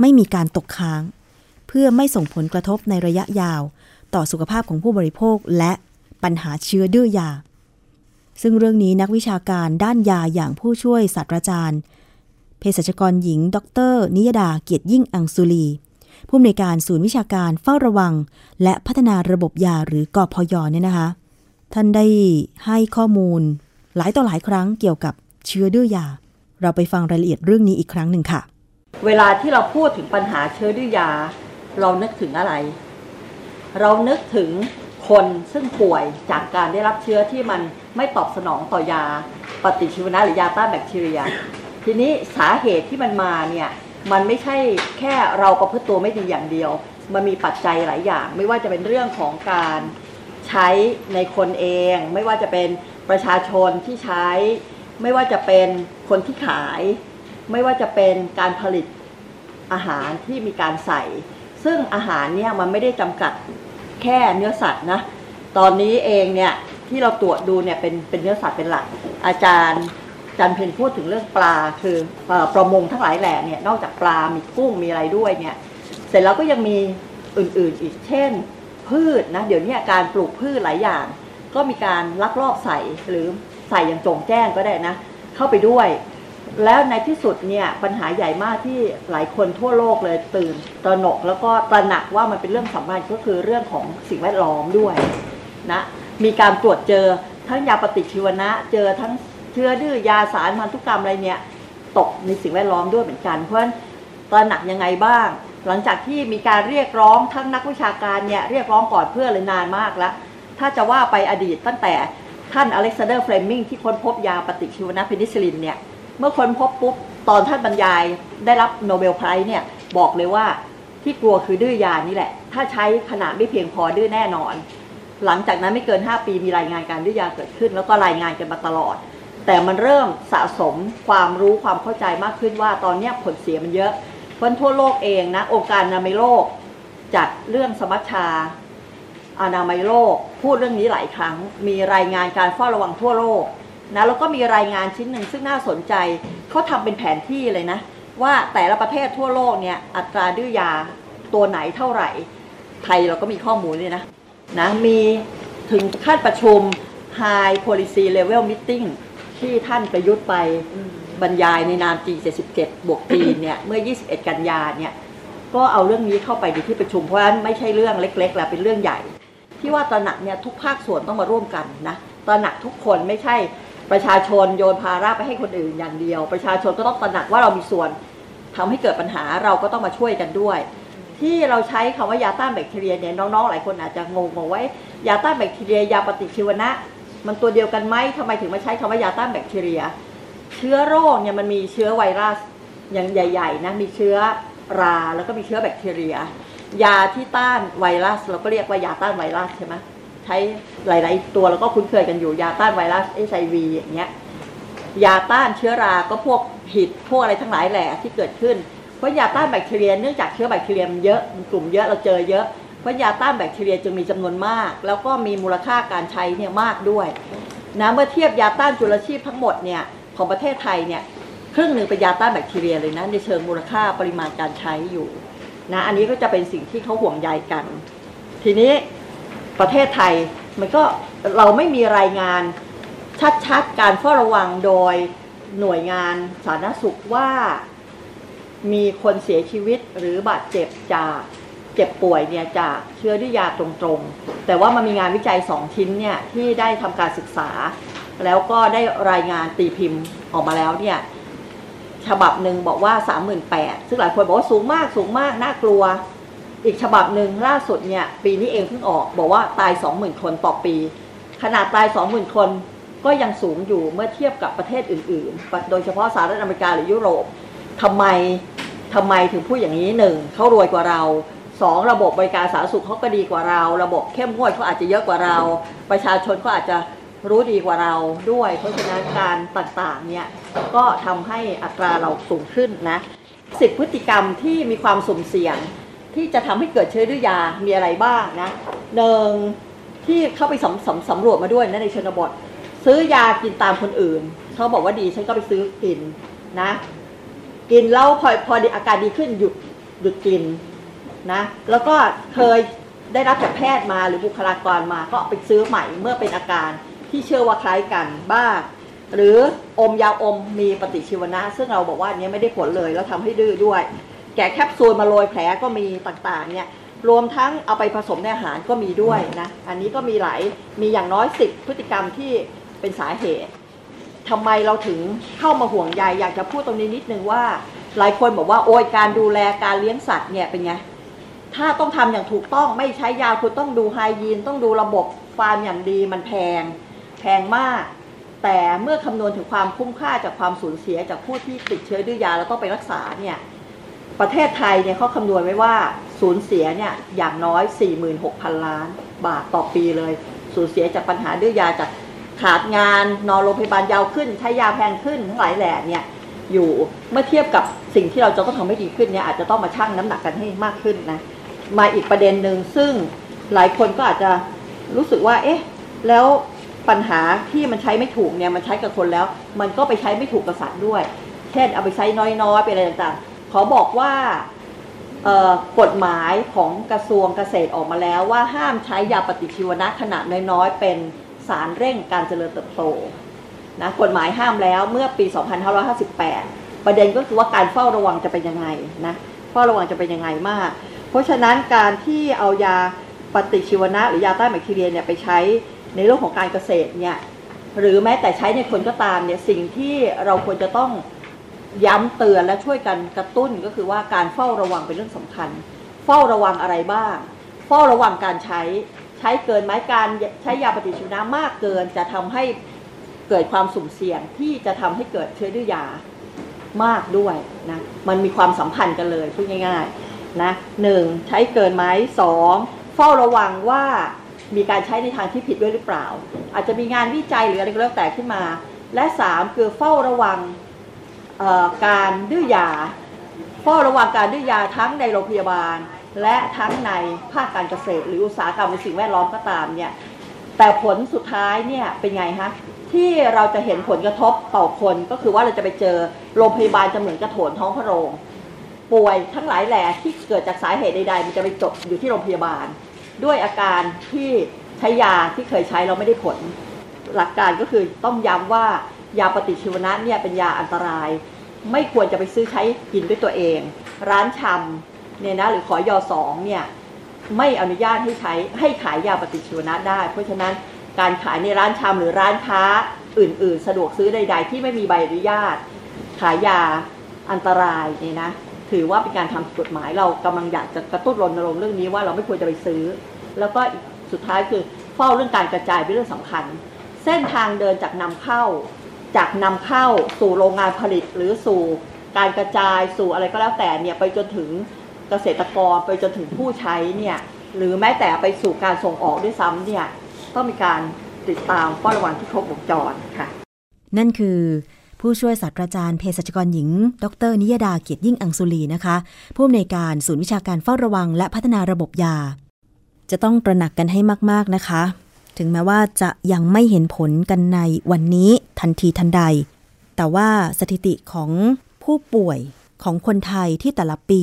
ไม่มีการตกค้าง เพื่อไม่ส่งผลกระทบในระยะยาว ต่อสุขภาพของผู้บริโภคและปัญหาเชื้อดื้อยา ซึ่งเรื่องนี้นักวิชาการด้านยาอย่างผู้ช่วยศาสตราจารย์ เภสัชกรหญิง ดร นิยดาเกียรติยิ่งอังสุลีผู้อำนวยการศูนย์วิชาการเฝ้าระวัง และพัฒนาระบบยาหรือกอพยเนี่ยนะคะ ท่านได้ให้ข้อมูล หลายต่อหลายครั้งเกี่ยวกับเชื้อดื้อยา เราไปฟังรายละเอียดเรื่องนี้อีกครั้งหนึ่งค่ะ เวลาที่เราพูดถึงปัญหาเชื้อดื้อยา เรานึกถึงอะไร เรานึกถึงคนซึ่งป่วยจากการได้รับเชื้อที่มันไม่ตอบสนองต่อยาปฏิชีวนะหรือยาต้านแบคทีเรีย ทีนี้สาเหตุที่มันมาเนี่ยมันไม่ใช่แค่เราประพฤติตัวไม่ดีอย่างเดียว มันมีปัจจัยหลายอย่าง ไม่ว่าจะเป็นเรื่องของการ ใช้ในคนเอง ไม่ว่าจะเป็นประชาชนที่ใช้ ไม่ว่าจะเป็นคนที่ขาย ไม่ว่าจะเป็นการผลิตอาหารที่มีการใส่ ซึ่งอาหารเนี่ยมันไม่ได้จำกัดแค่เนื้อสัตว์นะตอนนี้เองเนี่ยที่เราตรวจดูเนี่ยเป็นเป็นเนื้อสัตว์เป็นหลัก อาจารย์จันเพนพูดถึงเรื่องปลาคือเอ่อประมงทั้งหลายแหล่เนี่ยนอกจากปลา มีกุ้งมีอะไรด้วยเนี่ยเสร็จแล้วก็ยังมีอื่นๆอีกเช่น พืชนะเดี๋ยวนี้การปลูกพืชหลายอย่าง ก็มีการลักลอบใส่หรือใส่อย่างจงแจ้งก็ได้นะ เข้าไปด้วย แล้วในที่สุดเนี่ยปัญหาใหญ่มากที่หลายคนทั่วโลกเลยตื่นตระหนก แล้วก็ตระหนักว่ามันเป็นเรื่องสำคัญก็คือเรื่องของสิ่งแวดล้อมด้วยนะมีการตรวจเจอทั้งยาปฏิชีวนะเจอทั้งเชื้อดื้อยาสารพันธุกรรมอะไรเนี่ยตกในสิ่งแวดล้อมด้วยเหมือนกันเพราะฉะนั้นตระหนักยังไงบ้าง หลังจากที่มีการเรียกร้องทั้งนักวิชาการเนี่ยเรียกร้องก่อนเพื่อนเลยนานมากแล้ว ถ้าจะว่าไปอดีตตั้งแต่ท่านอเล็กซานเดอร์เฟลมิงที่ค้นพบยาปฏิชีวนะเพนิซิลินเนี่ยเมื่อค้นพบปุ๊บตอนท่านบรรยายได้รับโนเบลไพรส์เนี่ยบอกเลยว่าที่กลัวคือดื้อยานี่แหละ ถ้าใช้ขนาดไม่เพียงพอดื้อแน่นอน หลังจากนั้นไม่เกิน 5 ปีมีรายงานการดื้อยาเกิดขึ้น แล้วก็รายงานกันมาตลอด แต่มันเริ่มสะสมความรู้ความเข้าใจมากขึ้นว่าตอนเนี้ยผลเสียมันเยอะ เพราะทั่วโลกเองนะ องค์การอนามัยโลก จัดเรื่องสมัชชาอนามัยโลก พูดเรื่องนี้หลายครั้ง มีรายงานการเฝ้าระวังทั่วโลกนะแล้วก็มีรายงานชิ้นหนึ่งซึ่งน่าสนใจเขาทำเป็นแผนที่เลยนะ ว่าแต่ละประเทศทั่วโลกเนี่ยอัตราดื้อยาตัวไหนเท่าไหร่ ไทยเราก็มีข้อมูลเลยนะนะมีถึงขั้นประชุม High Policy Level Meeting ที่ท่านประยุทธ์ไป บรรยายในนาม G77 บวกจีเนี่ยเมื่อ 21 กันยาเนี่ยก็เอาเรื่องนี้เข้าไปในที่ประชุมเพราะฉะนั้นไม่ใช่เรื่องเล็กๆแล้วเป็นเรื่องใหญ่ ที่ว่าตระหนักเนี่ยทุกภาคส่วนต้องมาร่วมกันนะตระหนักทุกคนไม่ใช่ประชาชนโยนภาระไปให้คนอื่นอย่างเดียว ประชาชนก็ต้องตระหนักว่าเรามีส่วนทำให้เกิดปัญหาเราก็ต้องมาช่วยกันด้วย ที่เราใช้คำว่ายาต้านแบคทีเรียเนี่ยน้องๆ หลายคนอาจจะงงงๆไว้ยาต้านแบคทีเรียยาปฏิชีวนะ มันตัวเดียวกันไหมทำไมถึงมาใช้คำว่ายาต้านแบคทีเรีย เชื้อโรคเนี่ยมันมีเชื้อไวรัสอย่างใหญ่ๆนะมีเชื้อราแล้วก็มีเชื้อแบคทีเรีย ยาที่ต้านไวรัส เราก็เรียกว่ายาต้านไวรัสใช่ไหมใช้หลายๆตัวเราก็คุ้นเคยกันอยู่ยาต้านไวรัสเอชไอวีอย่างเงี้ยยาต้านเชื้อราก็พวกหิดพวกอะไรทั้งหลายแหละที่เกิดขึ้นเพราะยาต้านแบคทีเรียเนื่องจากเชื้อแบคทีเรียมันเยอะมันกลุ่มเยอะเราเจอเยอะเพราะยาต้านแบคทีเรียจึงมีจำนวนมาก แล้วก็มีมูลค่าการใช้เนี่ยมากด้วยนะเมื่อเทียบยาต้านจุลชีพทั้งหมดเนี่ย ของประเทศไทยเนี่ยครึ่งหนึ่งเป็นยาต้านแบคทีเรียเลยนะในเชิงมูลค่าปริมาณการใช้อยู่นะอันนี้ก็จะเป็นสิ่งที่เขาห่วงใยกัน ทีนี้ประเทศไทยมันก็เราไม่มีรายงานชัดๆการเฝ้าระวังโดยหน่วยงานสาธารณสุขว่ามีคนเสียชีวิตหรือบาดเจ็บจากเจ็บป่วยเนี่ยจากเชื้อด้วยยาตรงๆ แต่ว่ามันมีงานวิจัยสองชิ้นเนี่ยที่ได้ทำการศึกษา แล้วก็ได้รายงานตีพิมพ์ออกมาแล้วเนี่ยฉบับหนึ่งบอกว่า 38,000ซึ่งหลายคนบอกว่าสูงมากสูงมากน่ากลัว อีกฉบับหนึ่งล่าสุดเนี่ยปีนี้เองเพิ่งออก บอกว่าตาย 20,000 คนต่อปี ขนาดตายสองหมื่นคนก็ยังสูงอยู่เมื่อเทียบกับประเทศอื่น ๆ โดยเฉพาะสหรัฐอเมริกาหรือยุโรปทำไมทำไมถึงพูดอย่างนี้หนึ่งเขารวยกว่าเราสองระบบบริการสาธารณสุขเขาก็ดีกว่าเรา ระบบเข้มงวดเขาอาจจะเยอะกว่าเรา ประชาชนก็อาจจะ รู้ดีกว่าเราด้วย เพราะฉะนั้นการต่างๆเนี่ยก็ทำให้อัตราเราสูงขึ้นนะสิบพฤติกรรมที่มีความสุ่มเสี่ยง ที่จะทำให้เกิดเชื้อดื้อยามีอะไรบ้างนะหนึ่งที่เข้าไปสำสำสำรวจมาด้วยนะในชนบท ซื้อยากินตามคนอื่น เขาบอกว่าดีฉันก็ไปซื้อกินนะ กินแล้วพอพออาการดีขึ้นหยุดหยุดกินนะ แล้วก็เคยได้รับจากแพทย์มาหรือบุคลากรมาก็ไปซื้อใหม่เมื่อเป็นอาการ ที่เชื่อว่าคล้ายกันบ้างหรืออมยาอมมีปฏิชีวนะ ซึ่งเราบอกว่าอันนี้ไม่ได้ผลเลยแล้วทำให้ดื้อด้วย แกะแคปซูลมาโรยแผลก็มีต่างๆเนี่ยรวมทั้งเอาไปผสมในอาหารก็มีด้วยนะอันนี้ก็มีหลายมีอย่างน้อยสิบพฤติกรรมที่เป็นสาเหตุทำไมเราถึงเข้ามาห่วงใยอยากจะพูดตรงนี้นิดนึงว่า หลายคนบอกว่าโอ้ยการดูแลการเลี้ยงสัตว์เนี่ยเป็นไงถ้าต้องทำอย่างถูกต้องไม่ใช้ยาคุณต้องดูไฮยีนต้องดูระบบฟาร์มอย่างดีมันแพง พงมาก แต่เมื่อคำนวณถึงความคุ้มค่าจากความสูญเสียจากผู้ที่ติดเชื้อดื้อยาแล้วต้องไปรักษาเนี่ยประเทศไทยเนี่ยเขาคำนวณไว้ว่าสูญเสียเนี่ยอย่างน้อย 46,000 ล้านบาทต่อปีเลย สูญเสียจากปัญหาดื้อยาจากขาดงานนอนโรงพยาบาลยาวขึ้น ใช้ยาแพงขึ้นทั้งหลายแหล่เนี่ยอยู่เมื่อเทียบกับสิ่งที่เราจะต้องทำให้ดีขึ้นเนี่ยอาจจะต้องมาชั่งน้ำหนักกันให้มากขึ้นนะมาอีกประเด็นหนึ่งซึ่งหลายคนก็อาจจะรู้สึกว่าเอ๊ะแล้ว ปัญหาที่มันใช้ไม่ถูกเนี่ยมันใช้กับคนแล้ว มันก็ไปใช้ไม่ถูกกับสัตว์ด้วย เช่นเอาไปใช้น้อยๆไปอะไรต่างๆ ขอบอกว่ากฎหมายของกระทรวงเกษตรออกมาแล้วว่าห้ามใช้ยาปฏิชีวนะขนาดน้อยๆ เป็นสารเร่งการเจริญเติบโตนะกฎหมายห้ามแล้วเมื่อปี 2558 ประเด็นก็คือว่าการเฝ้าระวังจะเป็นยังไงนะเฝ้าระวังจะเป็นยังไงมาก เพราะฉะนั้นการที่เอายาปฏิชีวนะหรือยาต้านแบคทีเรียเนี่ยไปใช้ ในเรื่องของการเกษตรเนี่ยหรือแม้แต่ใช้ในคนก็ตามเนี่ยสิ่งที่เราควรจะต้องย้ำเตือนและช่วยกันกระตุ้นก็คือว่าการเฝ้าระวังเป็นเรื่องสำคัญ เฝ้าระวังอะไรบ้าง เฝ้าระวังการใช้ใช้เกินไหมการใช้ยาปฏิชีวนะมากเกินจะทำให้เกิดความสุ่มเสี่ยงที่จะทำให้เกิดเชื้อดื้อยามากด้วยนะมันมีความสัมพันธ์กันเลยพูดง่ายๆนะหนึ่งใช้เกินไหมสองเฝ้าระวังว่า มีการใช้ในทางที่ผิดด้วยหรือเปล่า อาจจะมีงานวิจัยหรืออะไรก็แล้วแต่ขึ้นมา และสามคือเฝ้าระวังการดื้อยาเฝ้าระวังการดื้อยาทั้งในโรงพยาบาล และทั้งในภาคการเกษตร หรืออุตสาหกรรมหรือสิ่งแวดล้อมก็ตามเนี่ยแต่ผลสุดท้ายเนี่ยเป็นไงฮะที่เราจะเห็นผลกระทบต่อคนก็คือว่าเราจะไปเจอโรงพยาบาลจะเหมือนกระโถนท้องพระโรงป่วยทั้งหลายแหล่ที่เกิดจากสาเหตุใดๆมันจะไปจบอยู่ที่โรงพยาบาล ด้วยอาการที่ใช้ยาที่เคยใช้เราไม่ได้ผล หลักการก็คือต้องย้ำว่ายาปฏิชีวนะเนี่ยเป็นยาอันตราย ไม่ควรจะไปซื้อใช้กินด้วยตัวเอง ร้านชำเนี่ยนะหรือขอยอสองเนี่ยไม่อนุญาตให้ใช้ให้ขายยาปฏิชีวนะได้ เพราะฉะนั้นการขายในร้านชำหรือร้านค้าอื่น ๆ สะดวกซื้อใด ๆ ที่ไม่มีใบอนุญาต ขายยาอันตรายเนี่ยนะ ถือว่าเป็นการทำผิดกฎหมาย เรากำลังอยากจะกระตุ้นรณรงค์เรื่องนี้ว่าเราไม่ควรจะไปซื้อ แล้วก็สุดท้ายคือเฝ้าเรื่องการกระจายเป็นเรื่องสำคัญ เส้นทางเดินจากนำเข้า จากนำเข้าสู่โรงงานผลิตหรือสู่การกระจายสู่อะไรก็แล้วแต่เนี่ยไปจนถึงเกษตรกรไปจนถึงผู้ใช้เนี่ยหรือแม้แต่ไปสู่การส่งออกด้วยซ้ำเนี่ยต้องมีการติดตามเฝ้าระวังที่ครบวงจรค่ะ นั่นคือ ผู้ช่วยศาสตราจารย์เภสัชกรหญิง ดร นิยดาเกียรติยิ่งอังสุลีนะคะ ผู้อำนวยการศูนย์วิชาการเฝ้าระวัง และพัฒนาระบบยา จะต้องตระหนักกันให้มาก ๆ นะคะ ถึงแม้ว่าจะยังไม่เห็นผลกันในวันนี้ทันทีทันใด แต่ว่าสถิติของผู้ป่วยของคนไทยที่แต่ละปี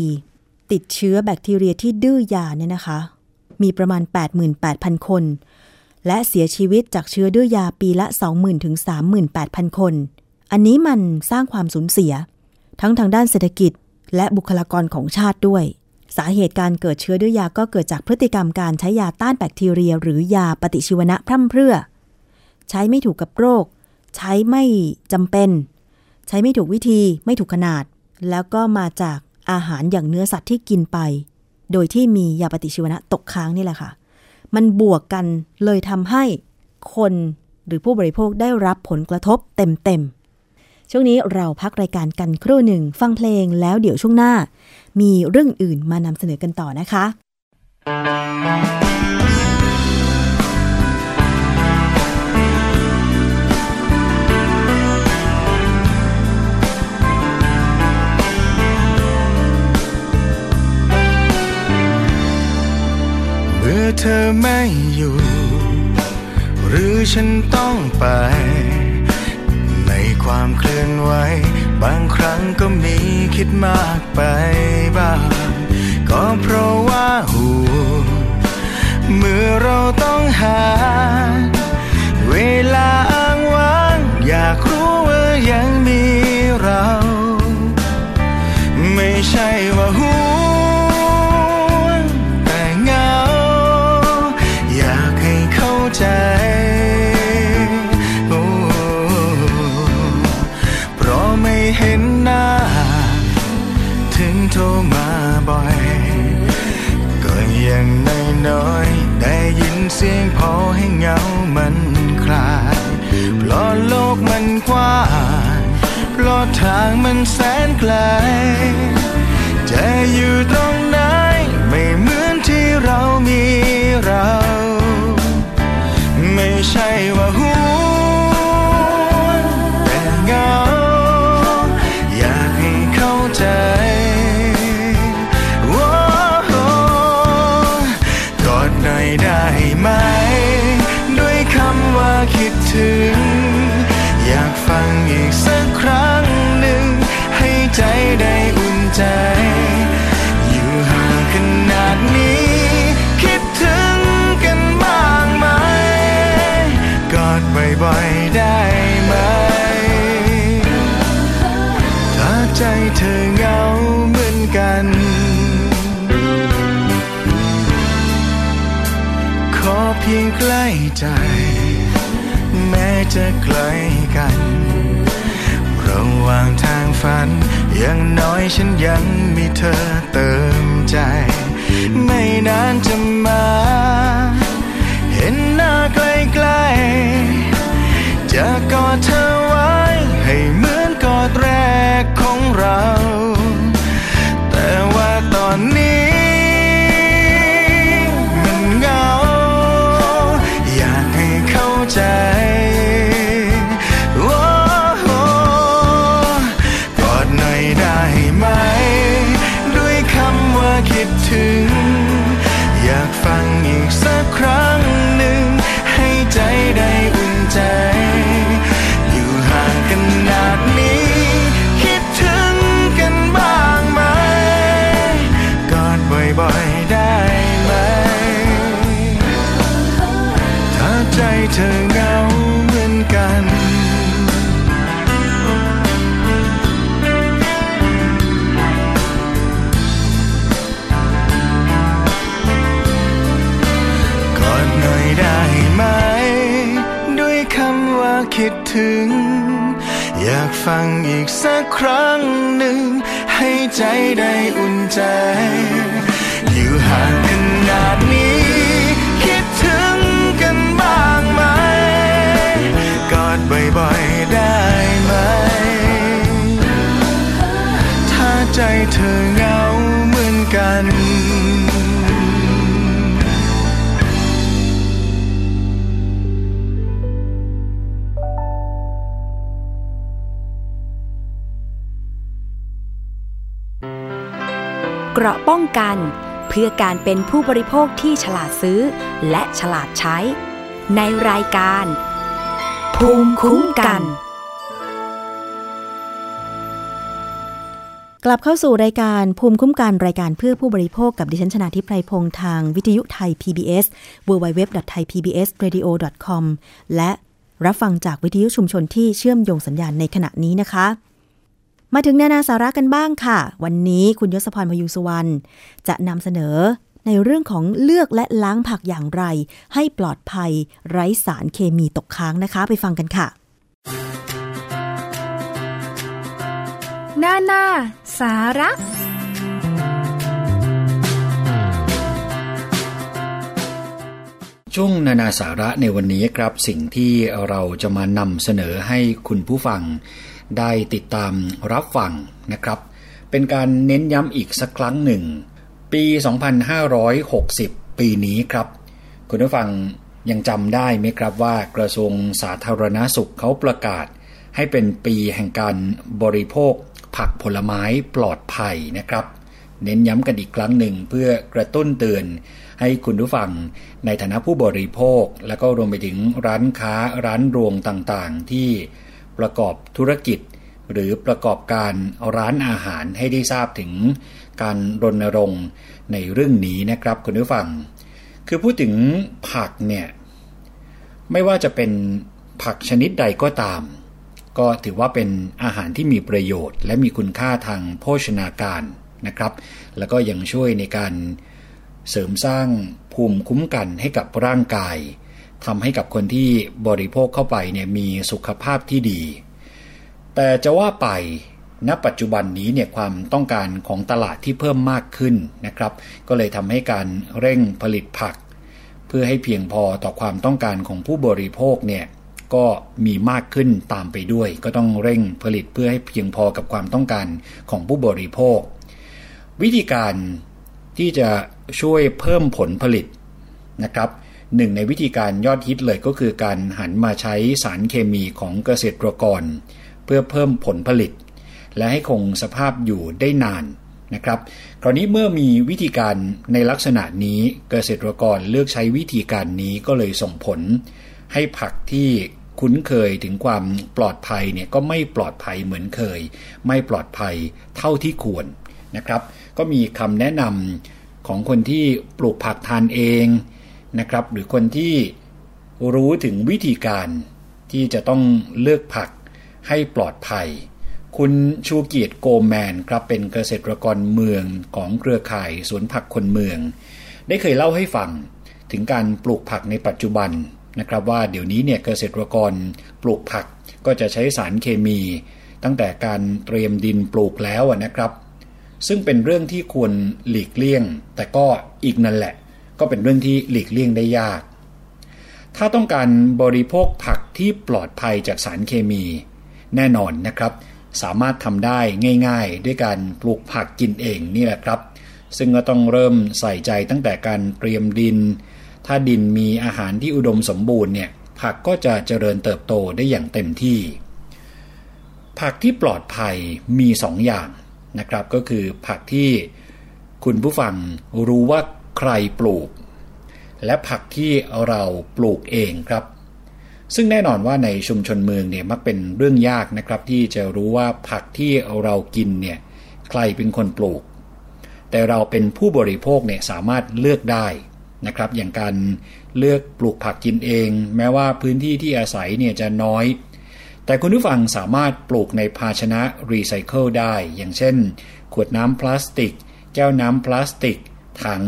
ติดเชื้อแบคทีเรียที่ดื้อยาเนี่ยนะคะ มีประมาณ 88,000 คน และเสียชีวิตจากเชื้อดื้อยาปีละ 20,000ถึง38,000 คน อันนี้มันสร้างความสูญเสีย ทั้งทางด้านเศรษฐกิจ และบุคลากรของชาติด้วย สาเหตุการเกิดเชื้อดื้อยาก็เกิดจากพฤติกรรมการใช้ยาต้านแบคทีเรีย หรือยาปฏิชีวนะพร่ำเพรื่อ ใช้ไม่ถูกกับโรค ใช้ไม่จำเป็น ใช้ไม่ถูกวิธีไม่ถูกขนาด แล้วก็มาจากอาหารอย่างเนื้อสัตว์ที่กินไป โดยที่มียาปฏิชีวนะตกค้างนี่แหละค่ะ มันบวกกันเลยทำให้คนหรือผู้บริโภคได้รับผลกระทบเต็มๆ ช่วงนี้เราพักรายการกันครู่หนึ่ง ฟังเพลงแล้วเดี๋ยวช่วงหน้า มีเรื่องอื่นมานำเสนอกันต่อนะคะ เมื่อเธอไม่อยู่ หรือฉันต้องไป ความเคลื่อนไหว บางครั้งก็มีคิดมากไปบ้าง ก็เพราะว่าหูเมื่อเราต้องหา เวลาอ้างว้าง อยากรู้ว่ายังมีเรา ไม่ใช่ว่าห่ะทางมันแสนไกล จะอยู่ตรงไหนไม่เหมือนที่เรามีเรา ไม่ใช่ว่าหัว น้อยฉันยังมีเธอเติมใจ ไม่นานจะมา เห็นหน้าใกล้ๆจะกอดเธอไว้ ให้เหมือนกอดแรกของเรา ฟังอีกสักครั้งหนึ่ง ให้ใจได้อุ่นใจ อยู่ห่างขนาดนี้ คิดถึงกันบ้างไหม กอดบ่อยๆได้ไหม ถ้าใจเธอเหงาเหมือนกัน ป้องกัน เพื่อการเป็นผู้บริโภคที่ฉลาดซื้อ และฉลาดใช้ ในรายการ ภูมิคุ้มกัน กลับเข้าสู่รายการภูมิคุ้มกันรายการเพื่อผู้บริโภคกับดิฉันชนาทิพไพรพงษ์ทางวิทยุไทย PBS www.thaipbsradio.com และรับฟังจากวิทยุชุมชนที่เชื่อมโยงสัญญาณในขณะนี้นะคะ มาถึงนานาสาระกันบ้างค่ะ วันนี้คุณยศพรพยุงสุวรรณจะนำเสนอในเรื่องของเลือกและล้างผักอย่างไร ให้ปลอดภัยไร้สารเคมีตกค้างนะคะ ไปฟังกันค่ะ นานา สาระคช่วงนานาสาระในวันนี้ครับสิ่งที่เราจะมานำเสนอให้คุณผู้ฟัง ได้ติดตามรับฟังนะครับ เป็นการเน้นย้ำอีกสักครั้งหนึ่ง ปี 2560 ปีนี้ครับ คุณผู้ฟังยังจำได้ไหมครับว่ากระทรวงสาธารณาสุขเขาประกาศ ให้เป็นปีแห่งการบริโภค ผักผลไม้ปลอดภัยนะครับ เน้นย้ำกันอีกครั้งหนึ่งเพื่อกระตุ้นเตือนให้คุณผู้ฟังในฐานะผู้บริโภค และก็รวมไปถึงร้านค้าร้านรวงต่างๆ ที่ ประกอบธุรกิจ หรือประกอบการร้านอาหารให้ได้ทราบถึงการรณรงค์ในเรื่องนี้นะครับคุณผู้ฟัง คือพูดถึงผักเนี่ยไม่ว่าจะเป็นผักชนิดใดก็ตาม ก็ถือว่าเป็นอาหารที่มีประโยชน์ และมีคุณค่าทางโภชนาการนะครับ แล้วก็ยังช่วยในการเสริมสร้างภูมิคุ้มกันให้กับร่างกาย ทำให้กับคนที่บริโภคเข้าไปเนี่ยมีสุขภาพที่ดี แต่จะว่าไปณปัจจุบันนี้เนี่ยความต้องการของตลาดที่เพิ่มมากขึ้นนะครับ ก็เลยทำให้การเร่งผลิตผัก เพื่อให้เพียงพอต่อความต้องการของผู้บริโภคเนี่ยก็มีมากขึ้นตามไปด้วย ก็ต้องเร่งผลิตเพื่อให้เพียงพอกับความต้องการของผู้บริโภค วิธีการที่จะช่วยเพิ่มผลผลิตนะครับ หนึ่งในวิธีการยอดฮิตเลยก็คือการหันมาใช้สารเคมีของเกษตรกร เพื่อเพิ่มผลผลิต และให้คงสภาพอยู่ได้นานนะครับคราวนี้เมื่อมีวิธีการในลักษณะนี้เกษตรกรเลือกใช้วิธีการนี้ก็เลยส่งผล ให้ผักที่คุ้นเคยถึงความปลอดภัยเนี่ยก็ไม่ปลอดภัยเหมือนเคย ไม่ปลอดภัยเท่าที่ควรนะครับ ก็มีคำแนะนำของคนที่ปลูกผักทานเอง นะครับ หรือคนที่รู้ถึงวิธีการที่จะต้องเลือกผักให้ปลอดภัย คุณชูเกียรติโกแมนครับเป็นเกษตรกรเมืองของเครือข่ายสวนผักคนเมือง ได้เคยเล่าให้ฟังถึงการปลูกผักในปัจจุบันนะครับว่าเดี๋ยวนี้เนี่ยเกษตรกรปลูกผักก็จะใช้สารเคมี ตั้งแต่การเตรียมดินปลูกแล้วนะครับ ซึ่งเป็นเรื่องที่ควรหลีกเลี่ยง แต่ก็อีกนั่นแหละ ก็เป็นเรื่องที่หลีกเลี่ยงได้ยาก ถ้าต้องการบริโภคผักที่ปลอดภัยจากสารเคมี แน่นอนนะครับ สามารถทำได้ง่ายๆ ด้วยการปลูกผักกินเองนี่แหละครับ ซึ่งก็ต้องเริ่มใส่ใจตั้งแต่การเตรียมดิน ถ้าดินมีอาหารที่อุดมสมบูรณ์เนี่ยผักก็จะเจริญเติบโตได้อย่างเต็มที่ ผักที่ปลอดภัยมีสองอย่างนะครับ ก็คือผักที่คุณผู้ฟังรู้ว่า ใครปลูก และผักที่เราปลูกเองครับ ซึ่งแน่นอนว่าในชุมชนเมืองเนี่ยมักเป็นเรื่องยากนะครับ ที่จะรู้ว่าผักที่เรากินเนี่ยใครเป็นคนปลูก แต่เราเป็นผู้บริโภคเนี่ยสามารถเลือกได้นะครับ อย่างการเลือกปลูกผักกินเอง แม้ว่าพื้นที่ที่อาศัยเนี่ยจะน้อย แต่คุณผู้ฟังสามารถปลูกในภาชนะรีไซเคิลได้ อย่างเช่น ขวดน้ำพลาสติก แก้วน้ำพลาสติก ถัง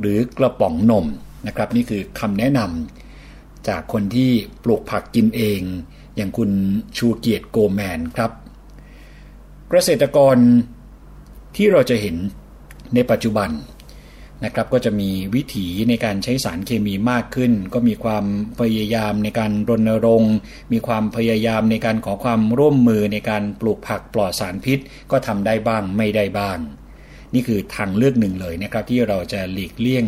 หรือกระป๋องนมนะครับ นี่คือคำแนะนำจากคนที่ปลูกผักกินเอง อย่างคุณชูเกียรติโกแมนครับ เกษตรกรที่เราจะเห็นในปัจจุบันนะครับก็จะมีวิถีในการใช้สารเคมีมากขึ้น ก็มีความพยายามในการรณรงค์ มีความพยายามในการขอความร่วมมือในการปลูกผักปลอดสารพิษ ก็ทำได้บ้างไม่ได้บ้าง นี่คือทางเลือกหนึ่งเลยนะครับ ที่เราจะหลีกเลี่ยง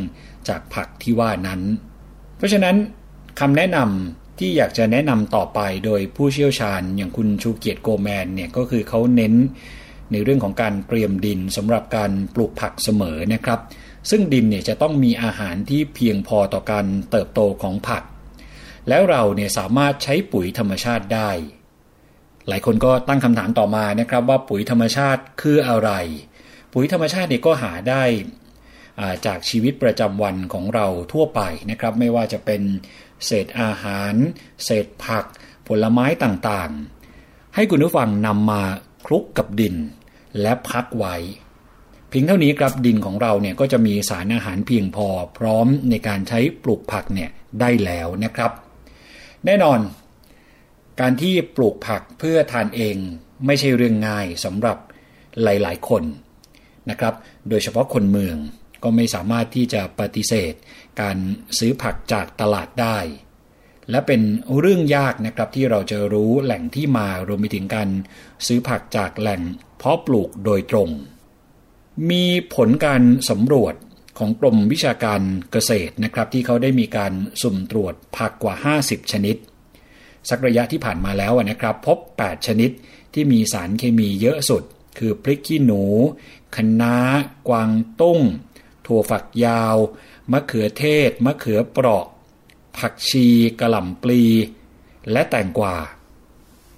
จากผักที่ว่านั้น เพราะฉะนั้นคำแนะนำที่อยากจะแนะนำต่อไปโดยผู้เชี่ยวชาญอย่างคุณชูเกียรติโกแมนเนี่ยก็คือเขาเน้นในเรื่องของการเตรียมดินสำหรับการปลูกผักเสมอนะครับ ซึ่งดินเนี่ยจะต้องมีอาหารที่เพียงพอต่อการเติบโตของผัก แล้วเราเนี่ยสามารถใช้ปุ๋ยธรรมชาติได้ หลายคนก็ตั้งคำถามต่อมานะครับว่าปุ๋ยธรรมชาติคืออะไร ปุ๋ยธรรมชาติเนี่ยก็หาได้จากชีวิตประจำวันของเราทั่วไปนะครับ ไม่ว่าจะเป็นเศษอาหาร เศษผัก ผลไม้ต่างๆ ให้คุณผู้ฟังนำมาคลุกกับดิน และพักไว้เพียงเท่านี้ครับดินของเราเนี่ยก็จะมีสารอาหารเพียงพอพร้อมในการใช้ปลูกผักเนี่ยได้แล้วนะครับ แน่นอน การที่ปลูกผักเพื่อทานเองไม่ใช่เรื่องง่ายสำหรับหลาย ๆ คน นะครับ โดยเฉพาะคนเมืองก็ไม่สามารถที่จะปฏิเสธ การซื้อผักจากตลาดได้ และเป็นเรื่องยากนะครับที่เราจะรู้แหล่งที่มารวมไปถึงการซื้อผักจากแหล่งเพาะปลูกโดยตรง มีผลการสำรวจของกรมวิชาการเกษตรนะครับ ที่เขาได้มีการสุ่มตรวจผักกว่า 50 ชนิด สักระยะที่ผ่านมาแล้วนะครับ พบ 8 ชนิดที่มีสารเคมีเยอะสุด คือพริกขี้หนู คะน้ากวางตุ้ง ถั่วฝักยาว มะเขือเทศ มะเขือเปราะ ผักชีกระหล่ำปลี และแตงกวา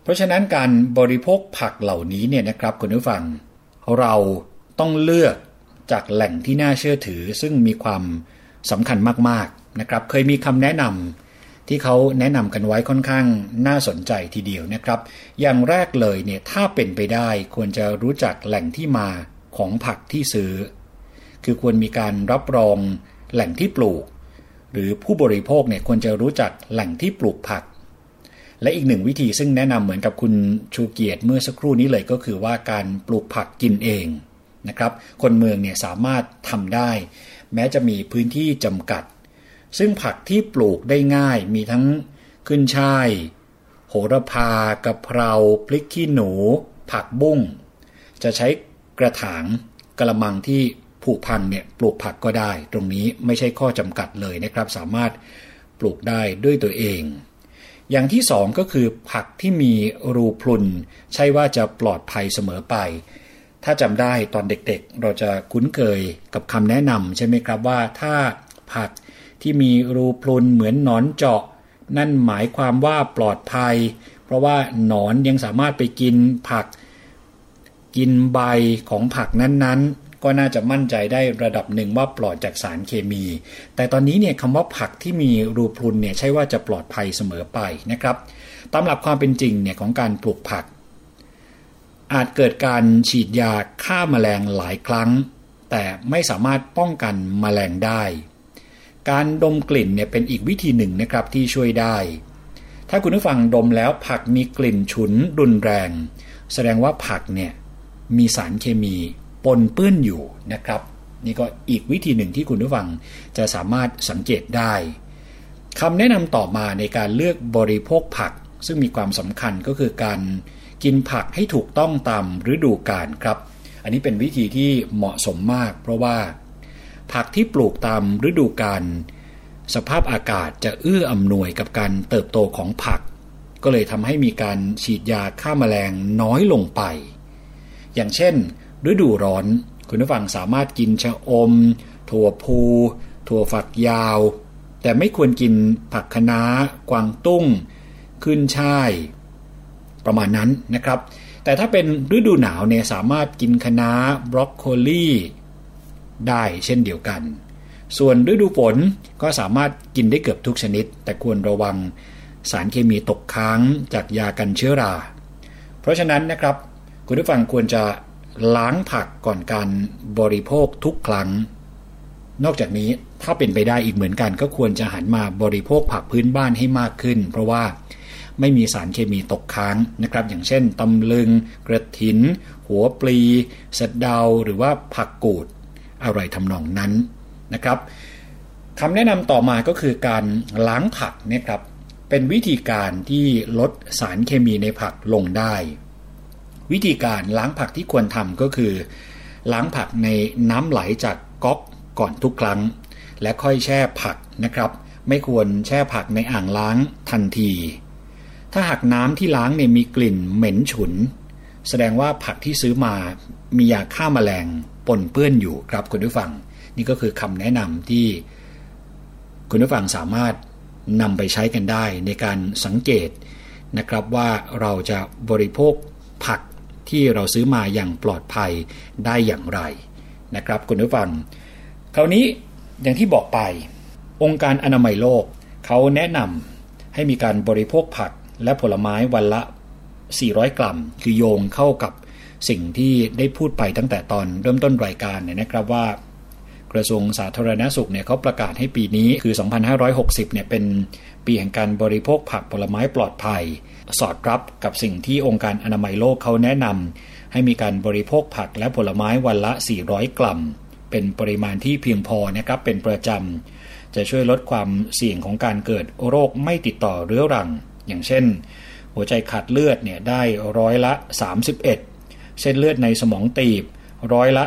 เพราะฉะนั้นการบริโภคผักเหล่านี้เนี่ยนะครับคุณผู้ฟัง เราต้องเลือกจากแหล่งที่น่าเชื่อถือซึ่งมีความสำคัญมากๆนะครับ เคยมีคำแนะนำที่เขาแนะนำกันไว้ค่อนข้างน่าสนใจทีเดียวนะครับ อย่างแรกเลยเนี่ยถ้าเป็นไปได้ควรจะรู้จักแหล่งที่มา ของผักที่ซื้อ คือควรมีการรับรองแหล่งที่ปลูก หรือผู้บริโภคเนี่ยควรจะรู้จักแหล่งที่ปลูกผัก และอีกหนึ่งวิธีซึ่งแนะนำเหมือนกับคุณชูเกียรติเมื่อสักครู่นี้เลยก็คือว่าการปลูกผักกินเองนะครับ คนเมืองเนี่ยสามารถทำได้ แม้จะมีพื้นที่จำกัด ซึ่งผักที่ปลูกได้ง่ายมีทั้งขึ้นช่ายโหระพากะเพราพริกขี้หนู ผักบุ้ง จะใช้ กระถางกระมังที่ผูกพังเนี่ยปลูกผักก็ได้ ตรงนี้ไม่ใช่ข้อจำกัดเลยนะครับ สามารถปลูกได้ด้วยตัวเอง อย่างที่สองก็คือผักที่มีรูพรุน ใช่ว่าจะปลอดภัยเสมอไป ถ้าจำได้ตอนเด็กๆเราจะคุ้นเคยกับคำแนะนำใช่ไหมครับว่าถ้าผักที่มีรูพรุนเหมือนหนอนเจาะ นั่นหมายความว่าปลอดภัย เพราะว่าหนอนยังสามารถไปกินผัก กินใบของผักนั้นๆ ก็น่าจะมั่นใจได้ระดับหนึ่งว่าปลอดจากสารเคมี แต่ตอนนี้เนี่ยคำว่าผักที่มีรูพรุนเนี่ยใช่ว่าจะปลอดภัยเสมอไปนะครับตามหลักความเป็นจริงเนี่ยของการปลูกผัก อาจเกิดการฉีดยาฆ่ามาแมลงหลายครั้ง แต่ไม่สามารถป้องกันมแมลงได้ การดมกลิ่นเนี่ยเป็นอีกวิธีหนึ่งนะครับที่ช่วยได้ ถ้าคุณผู้ฟังดมแล้วผักมีกลิ่นฉุนรุนแรง แสดงว่าผักเนี่ย มีสารเคมีปนเปื้อนอยู่นะครับ นี่ก็อีกวิธีหนึ่งที่คุณผู้ฟังจะสามารถสังเกตได้คำแนะนำต่อมาในการเลือกบริโภคผัก ซึ่งมีความสำคัญก็คือการกินผักให้ถูกต้องตามฤดูกาลครับ อันนี้เป็นวิธีที่เหมาะสมมาก เพราะว่า ผักที่ปลูกตามฤดูกาลสภาพอากาศจะเอื้ออำนวยกับการเติบโตของผัก ก็เลยทำให้มีการฉีดยาฆ่ามาแมลงน้อยลงไป อย่างเช่น ฤดูร้อน คุณผู้ฟังสามารถกินชะอม ถั่วพู ถั่วฝักยาว แต่ไม่ควรกินผักคะน้ากวางตุ้ง ขึ้นช่าย ประมาณนั้นนะครับ แต่ถ้าเป็นฤดูหนาวเนี่ยสามารถกินคะน้าบรอกโคลีได้เช่นเดียวกัน ส่วนฤดูฝนก็สามารถกินได้เกือบทุกชนิด แต่ควรระวังสารเคมีตกค้างจากยากันเชื้อรา เพราะฉะนั้นนะครับ คุณผู้ฟังควรจะล้างผักก่อนการบริโภคทุกครั้ง นอกจากนี้ถ้าเป็นไปได้อีกเหมือนกัน ก็ควรจะหันมาบริโภคผักพื้นบ้านให้มากขึ้น เพราะว่าไม่มีสารเคมีตกค้างนะครับ อย่างเช่นตำลึง กระถิน หัวปลีสะเดาหรือว่าผักกูดอะไรทำนองนั้นนะครับคำแนะนำต่อมาก็คือการล้างผักเนี่ยครับเป็นวิธีการที่ลดสารเคมีในผักลงได้ วิธีการล้างผักที่ควรทำก็คือ ล้างผักในน้ำไหลจากก๊อกก่อนทุกครั้ง และค่อยแช่ผักนะครับ ไม่ควรแช่ผักในอ่างล้างทันที ถ้าหากน้ำที่ล้างเนี่ยมีกลิ่นเหม็นฉุน แสดงว่าผักที่ซื้อมามียาฆ่ามาแมลงปนเปื้อนอยู่ครับคุณผู้ฟัง นี่ก็คือคำแนะนำที่คุณผู้ฟังสามารถนำไปใช้กันได้ในการสังเกตนะครับว่าเราจะบริโภคผัก ที่เราซื้อมาอย่างปลอดภัยได้อย่างไรนะครับคุณผู้ฟัง คราวนี้อย่างที่บอกไป องค์การอนามัยโลก เขาแนะนำให้มีการบริโภคผักและผลไม้วันละ 400 กรัม คือโยงเข้ากับสิ่งที่ได้พูดไปตั้งแต่ตอนเริ่มต้นรายการเนี่ยนะครับว่ากระทรวงสาธารณสุขเนี่ยเขาประกาศให้ปีนี้คือ 2560 เนี่ยเป็นปีแห่งการบริโภคผักผลไม้ปลอดภัย สอดรับกับสิ่งที่องค์การอนามัยโลกเขาแนะนำให้มีการบริโภคผักและผลไม้วันละ 400 กรัมเเป็นปริมาณที่เพียงพอนะครับเป็นประจำ จะช่วยลดความเสี่ยงของการเกิดโรคไม่ติดต่อเรื้อรัง อย่างเช่น หัวใจขาดเลือดเนี่ยได้ร้อยละ 31 เส้นเลือดในสมองตีบร้อยละ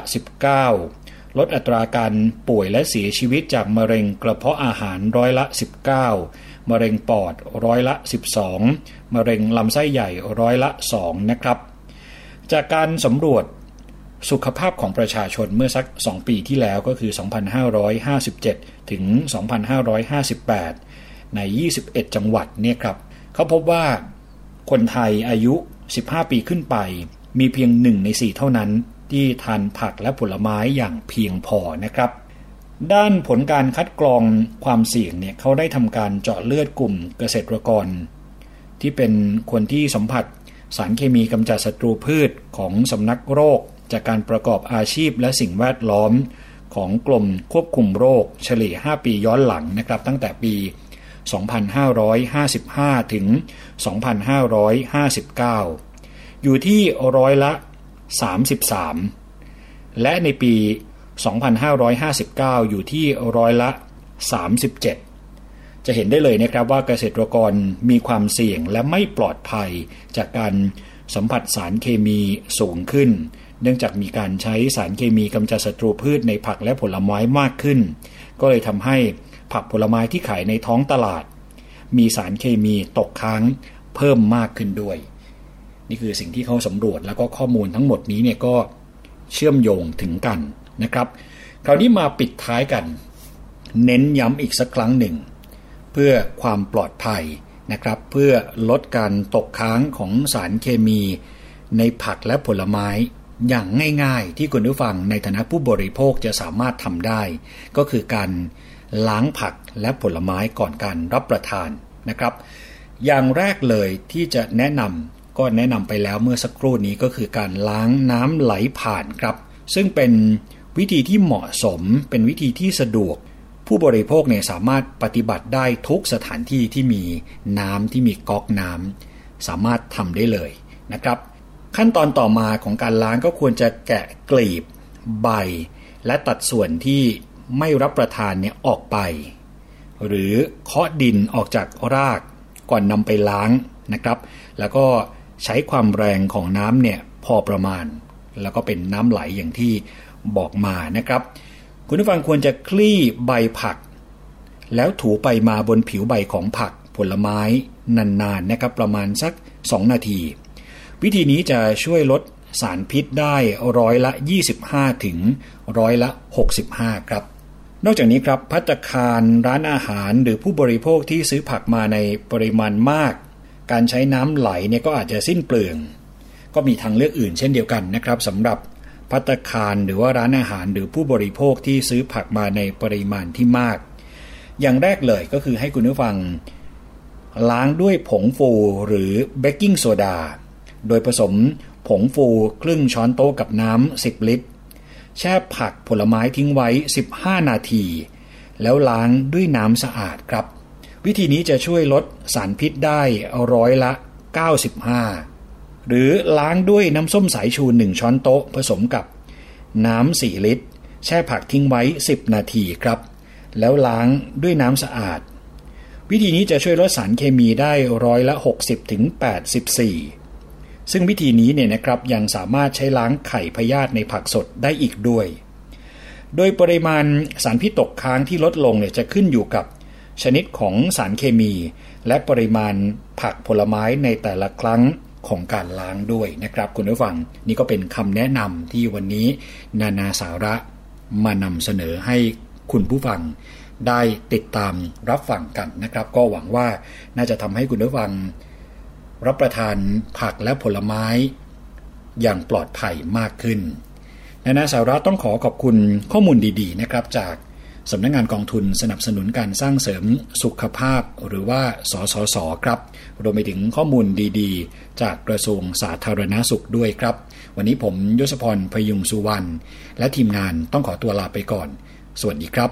19 ลดอัตราการป่วยและเสียชีวิตจากมะเร็งกระเพาะอาหารร้อยละ 19 มะเร็งปอดร้อยละ 12 มะเร็งลำไส้ใหญ่ร้อยละ 2 นะครับ จากการสำรวจสุขภาพของประชาชนเมื่อสัก 2 ปีที่แล้วก็คือ 2557 ถึง 2558 ใน 21 จังหวัดเนี่ยครับ เขาพบว่าคนไทยอายุ 15 ปีขึ้นไป มีเพียง 1 ใน 4 เท่านั้นที่ทานผักและผลไม้อย่างเพียงพอนะครับ ด้านผลการคัดกรองความเสี่ยงเนี่ยเขาได้ทำการเจาะเลือดกลุ่มเกษตรกร ที่เป็นคนที่สัมผัสสารเคมีกำจัดศัตรูพืชของสำนักโรค จากการประกอบอาชีพและสิ่งแวดล้อมของกลุ่มควบคุมโรค เฉลี่ย 5 ปีย้อนหลังนะครับตั้งแต่ปี 2555 ถึง 2559 อยู่ที่ร้อยละ 33 และในปี 2559 อยู่ที่ร้อยละ 37 จะเห็นได้เลยนะครับว่าเกษตรกรมีความเสี่ยงและไม่ปลอดภัยจากการสัมผัสสารเคมีสูงขึ้น เนื่องจากมีการใช้สารเคมีกำจัดศัตรูพืชในผักและผลไม้มากขึ้น ก็เลยทำให้ผักผลไม้ที่ขายในท้องตลาด มีสารเคมีตกค้างเพิ่มมากขึ้นด้วย นี่คือสิ่งที่เขาสำรวจแล้วก็ข้อมูลทั้งหมดนี้เนี่ยก็เชื่อมโยงถึงกัน นะครับ คราวนี้มาปิดท้ายกัน เน้นย้ำอีกสักครั้งหนึ่ง เพื่อความปลอดภัยนะครับ เพื่อลดการตกค้างของสารเคมีในผักและผลไม้อย่างง่ายๆ ที่คุณผู้ฟังในฐานะผู้บริโภคจะสามารถทำได้ ก็คือการล้างผักและผลไม้ก่อนการรับประทานนะครับ อย่างแรกเลยที่จะแนะนำก็แนะนำไปแล้วเมื่อสักครู่นี้ก็คือการล้างน้ำไหลผ่านครับ ซึ่งเป็น วิธีที่เหมาะสมเป็นวิธีที่สะดวก ผู้บริโภคเนี่ยสามารถปฏิบัติได้ทุกสถานที่ที่มีน้ำที่มีก๊อกน้ำสามารถทำได้เลยนะครับ ขั้นตอนต่อมาของการล้างก็ควรจะแกะกลีบ ใบ และตัดส่วนที่ไม่รับประทานเนี่ยออกไป หรือเคาะดินออกจากรากก่อนนำไปล้างนะครับ แล้วก็ใช้ความแรงของน้ำเนี่ยพอประมาณ แล้วก็เป็นน้ำไหลอย่างที่ บอกมานะครับ คุณผู้ฟังควรจะคลี่ใบผัก แล้วถูไปมาบนผิวใบของผักผลไม้นานๆนะครับประมาณสัก 2 นาที วิธีนี้จะช่วยลดสารพิษได้ร้อยละ 25 ถึงร้อยละ 65 ครับ นอกจากนี้ครับพัตตาคารร้านอาหารหรือผู้บริโภคที่ซื้อผักมาในปริมาณมาก การใช้น้ำไหลเนี่ยก็อาจจะสิ้นเปลือง ก็มีทางเลือกอื่นเช่นเดียวกันนะครับสำหรับ พัตคารหรือว่าร้านอาหารหรือผู้บริโภคที่ซื้อผักมาในปริมาณที่มาก อย่างแรกเลยก็คือให้คุณผู้ฟัง ล้างด้วยผงฟูหรือเบกกิ้งโซดา โดยผสมผงฟูครึ่งช้อนโต๊ะกับน้ำ 10 ลิตร แช่ผักผลไม้ทิ้งไว้ 15 นาที แล้วล้างด้วยน้ำสะอาดครับ วิธีนี้จะช่วยลดสารพิษได้ร้อยละ 95 หรือล้างด้วยน้ำส้มสายชู 1 ช้อนโต๊ะผสมกับ น้ำ 4 ลิตร แช่ผักทิ้งไว้ 10 นาทีครับ แล้วล้างด้วยน้ำสะอาด วิธีนี้จะช่วยลดสารเคมีได้ร้อยละ 60ถึง84 ซึ่งวิธีนี้เนี่ยนะครับยังสามารถใช้ล้างไข่พยาธิในผักสดได้อีกด้วย โดยปริมาณสารพิษตกค้างที่ลดลงเนี่ยจะขึ้นอยู่กับชนิดของสารเคมี และปริมาณผักผลไม้ในแต่ละครั้ง ของการล้างด้วยนะครับคุณผู้ฟังนี่ก็เป็นคำแนะนำที่วันนี้นานาสาระมานำเสนอให้คุณผู้ฟังได้ติดตามรับฟังกันนะครับ ก็หวังว่าน่าจะทำให้คุณผู้ฟัง รับประทานผักและผลไม้อย่างปลอดภัยมากขึ้นนานาสาระต้องขอขอบคุณข้อมูลดีๆนะครับ จาก สำนักงงานกองทุนสนับสนุนการสร้างเสริมสุขภาพ หรือว่าสสสครับรวมไปถึงข้อมูลดีๆ จากกระทรวงสาธารณาสุขด้วยครับ วันนี้ผมยศพรพยุงสุวรรณและทีมงานต้องขอตัวลาไปก่อน สวัสดีครับ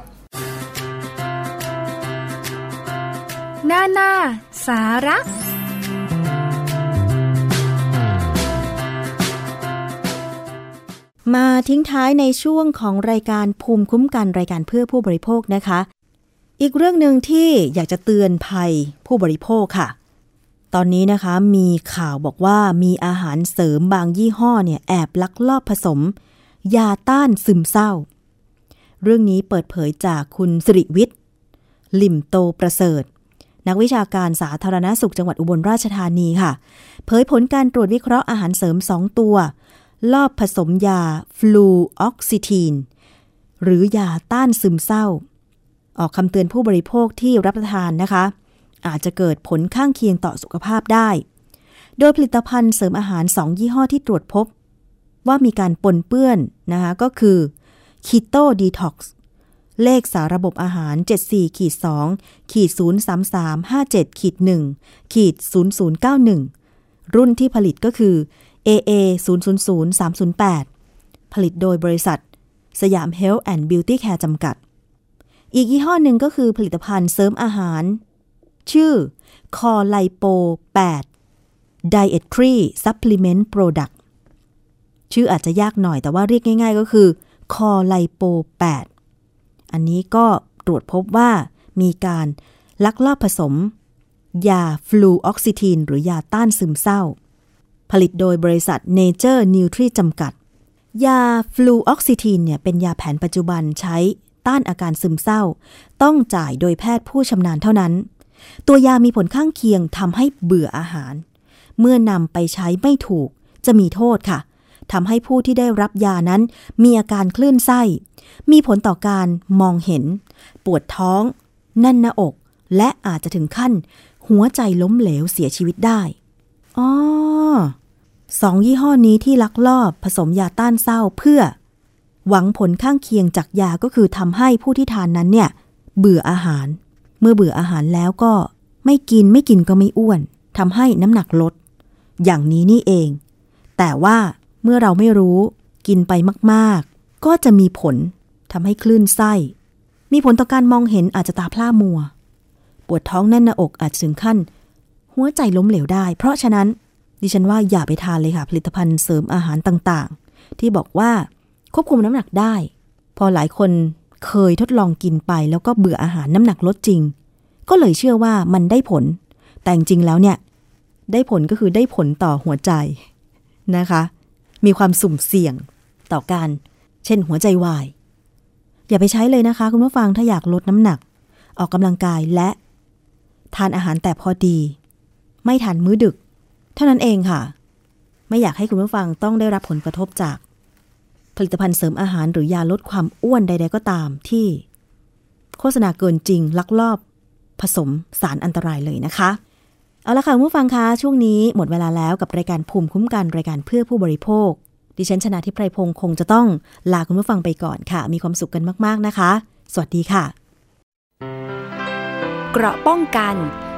หน้าหน้า สาระ มาทิ้งท้ายในช่วงของรายการภูมิคุ้มกันรายการเพื่อผู้บริโภคนะคะ อีกเรื่องหนึ่งที่อยากจะเตือนภัยผู้บริโภคค่ะ ตอนนี้นะคะมีข่าวบอกว่ามีอาหารเสริมบางยี่ห้อเนี่ยแอบลักลอบผสม ยาต้านซึมเศร้า เรื่องนี้เปิดเผยจากคุณสิริวิทย์ลิมโตประเสริฐ นักวิชาการสาธารณสุขจังหวัดอุบลราชธานีค่ะ เผยผลการตรวจวิเคราะห์อาหารเสริม 2 ตัว ลอบผสมยาฟลูออกซิทีน หรือยาต้านซึมเศร้า ออกคำเตือนผู้บริโภคที่รับประทานนะคะ อาจจะเกิดผลข้างเคียงต่อสุขภาพได้ โดยผลิตภัณฑ์เสริมอาหาร 2 ยี่ห้อที่ตรวจพบ ว่ามีการปนเปื้อนนะคะก็คือ Keto Detox เลขสาระบบอาหาร 74ขีด2ขีด033 57ขีด1ขีด0091 รุ่นที่ผลิตก็คือ AA 000 308 ผลิตโดยบริษัท สยาม Health and Beauty Care จำกัด อีกยี่ห้อหนึ่งก็คือผลิตภัณฑ์เสริมอาหาร ชื่อ c o l i p o 8 Dietary Supplement Product ชื่ออาจจะยากหน่อยแต่ว่าเรียกง่าย ๆ ก็คือ c o l i p o 8อันนี้ก็ตรวจพบว่ามีการลักลอบผสม ยาฟลูออกซิทีนหรือยาต้านซึมเศร้า ลิตโดยบริษัท Nature Nutri จำกัด ยาฟลูออกซิทีนเนี่ยเป็นยาแผนปัจจุบันใช้ต้านอาการซึมเศร้า ต้องจ่ายโดยแพทย์ผู้ชำนาญเท่านั้น ตัวยามีผลข้างเคียงทำให้เบื่ออาหาร เมื่อนำไปใช้ไม่ถูกจะมีโทษค่ะทำให้ผู้ที่ได้รับยานั้น มีอาการคลื่นไส้ มีผลต่อการมองเห็น ปวดท้อง แน่นหน้าอก และอาจจะถึงขั้น หัวใจล้มเหลวเสียชีวิตได้ อ๋อ สองยี่ห้อนี้ที่ลักลอบผสมยาต้านเศร้าเพื่อ หวังผลข้างเคียงจากยาก็คือทำให้ผู้ที่ทานนั้นเนี่ย เบื่ออาหาร เมื่อเบื่ออาหารแล้วก็ไม่กินไม่กินก็ไม่อ้วนทำให้น้ำหนักลด อย่างนี้นี่เอง แต่ว่าเมื่อเราไม่รู้กินไปมากๆ ก็จะมีผลทำให้คลื่นไส้ มีผลต่อการมองเห็นอาจจะตาพร่ามัว ปวดท้องแน่นหน้าอกอาจถึงขั้น หัวใจล้มเหลวได้ เพราะฉะนั้น ดิฉันว่าอย่าไปทานเลยค่ะ ผลิตภัณฑ์เสริมอาหารต่างๆ ที่บอกว่าควบคุมน้ำหนักได้ พอหลายคนเคยทดลองกินไป แล้วก็เบื่ออาหารน้ำหนักลดจริง ก็เลยเชื่อว่ามันได้ผล แต่จริงแล้วเนี่ย ได้ผลก็คือได้ผลต่อหัวใจนะคะ มีความสุ่มเสี่ยงต่อการ เช่นหัวใจวาย อย่าไปใช้เลยนะคะ คุณผู้ฟังถ้าอยากลดน้ำหนัก ออกกำลังกายและ ทานอาหารแต่พอดี ไม่ทานมื้อดึก เท่านั้นเองค่ะ ไม่อยากให้คุณผู้ฟังต้องได้รับผลกระทบจาก ผลิตภัณฑ์เสริมอาหารหรือยาลดความอ้วนใด ๆ ก็ตามที่ โฆษณาเกินจริง ลักลอบ ผสมสารอันตรายเลยนะคะ เอาละค่ะคุณผู้ฟังคะช่วงนี้หมดเวลาแล้วกับรายการภูมิคุ้มกันรายการเพื่อผู้บริโภค ดิฉันชนะทิพไพรพงศ์คงจะต้องลาคุณผู้ฟังไปก่อนค่ะ มีความสุขกันมาก ๆนะคะ สวัสดีค่ะ เกราะป้องกัน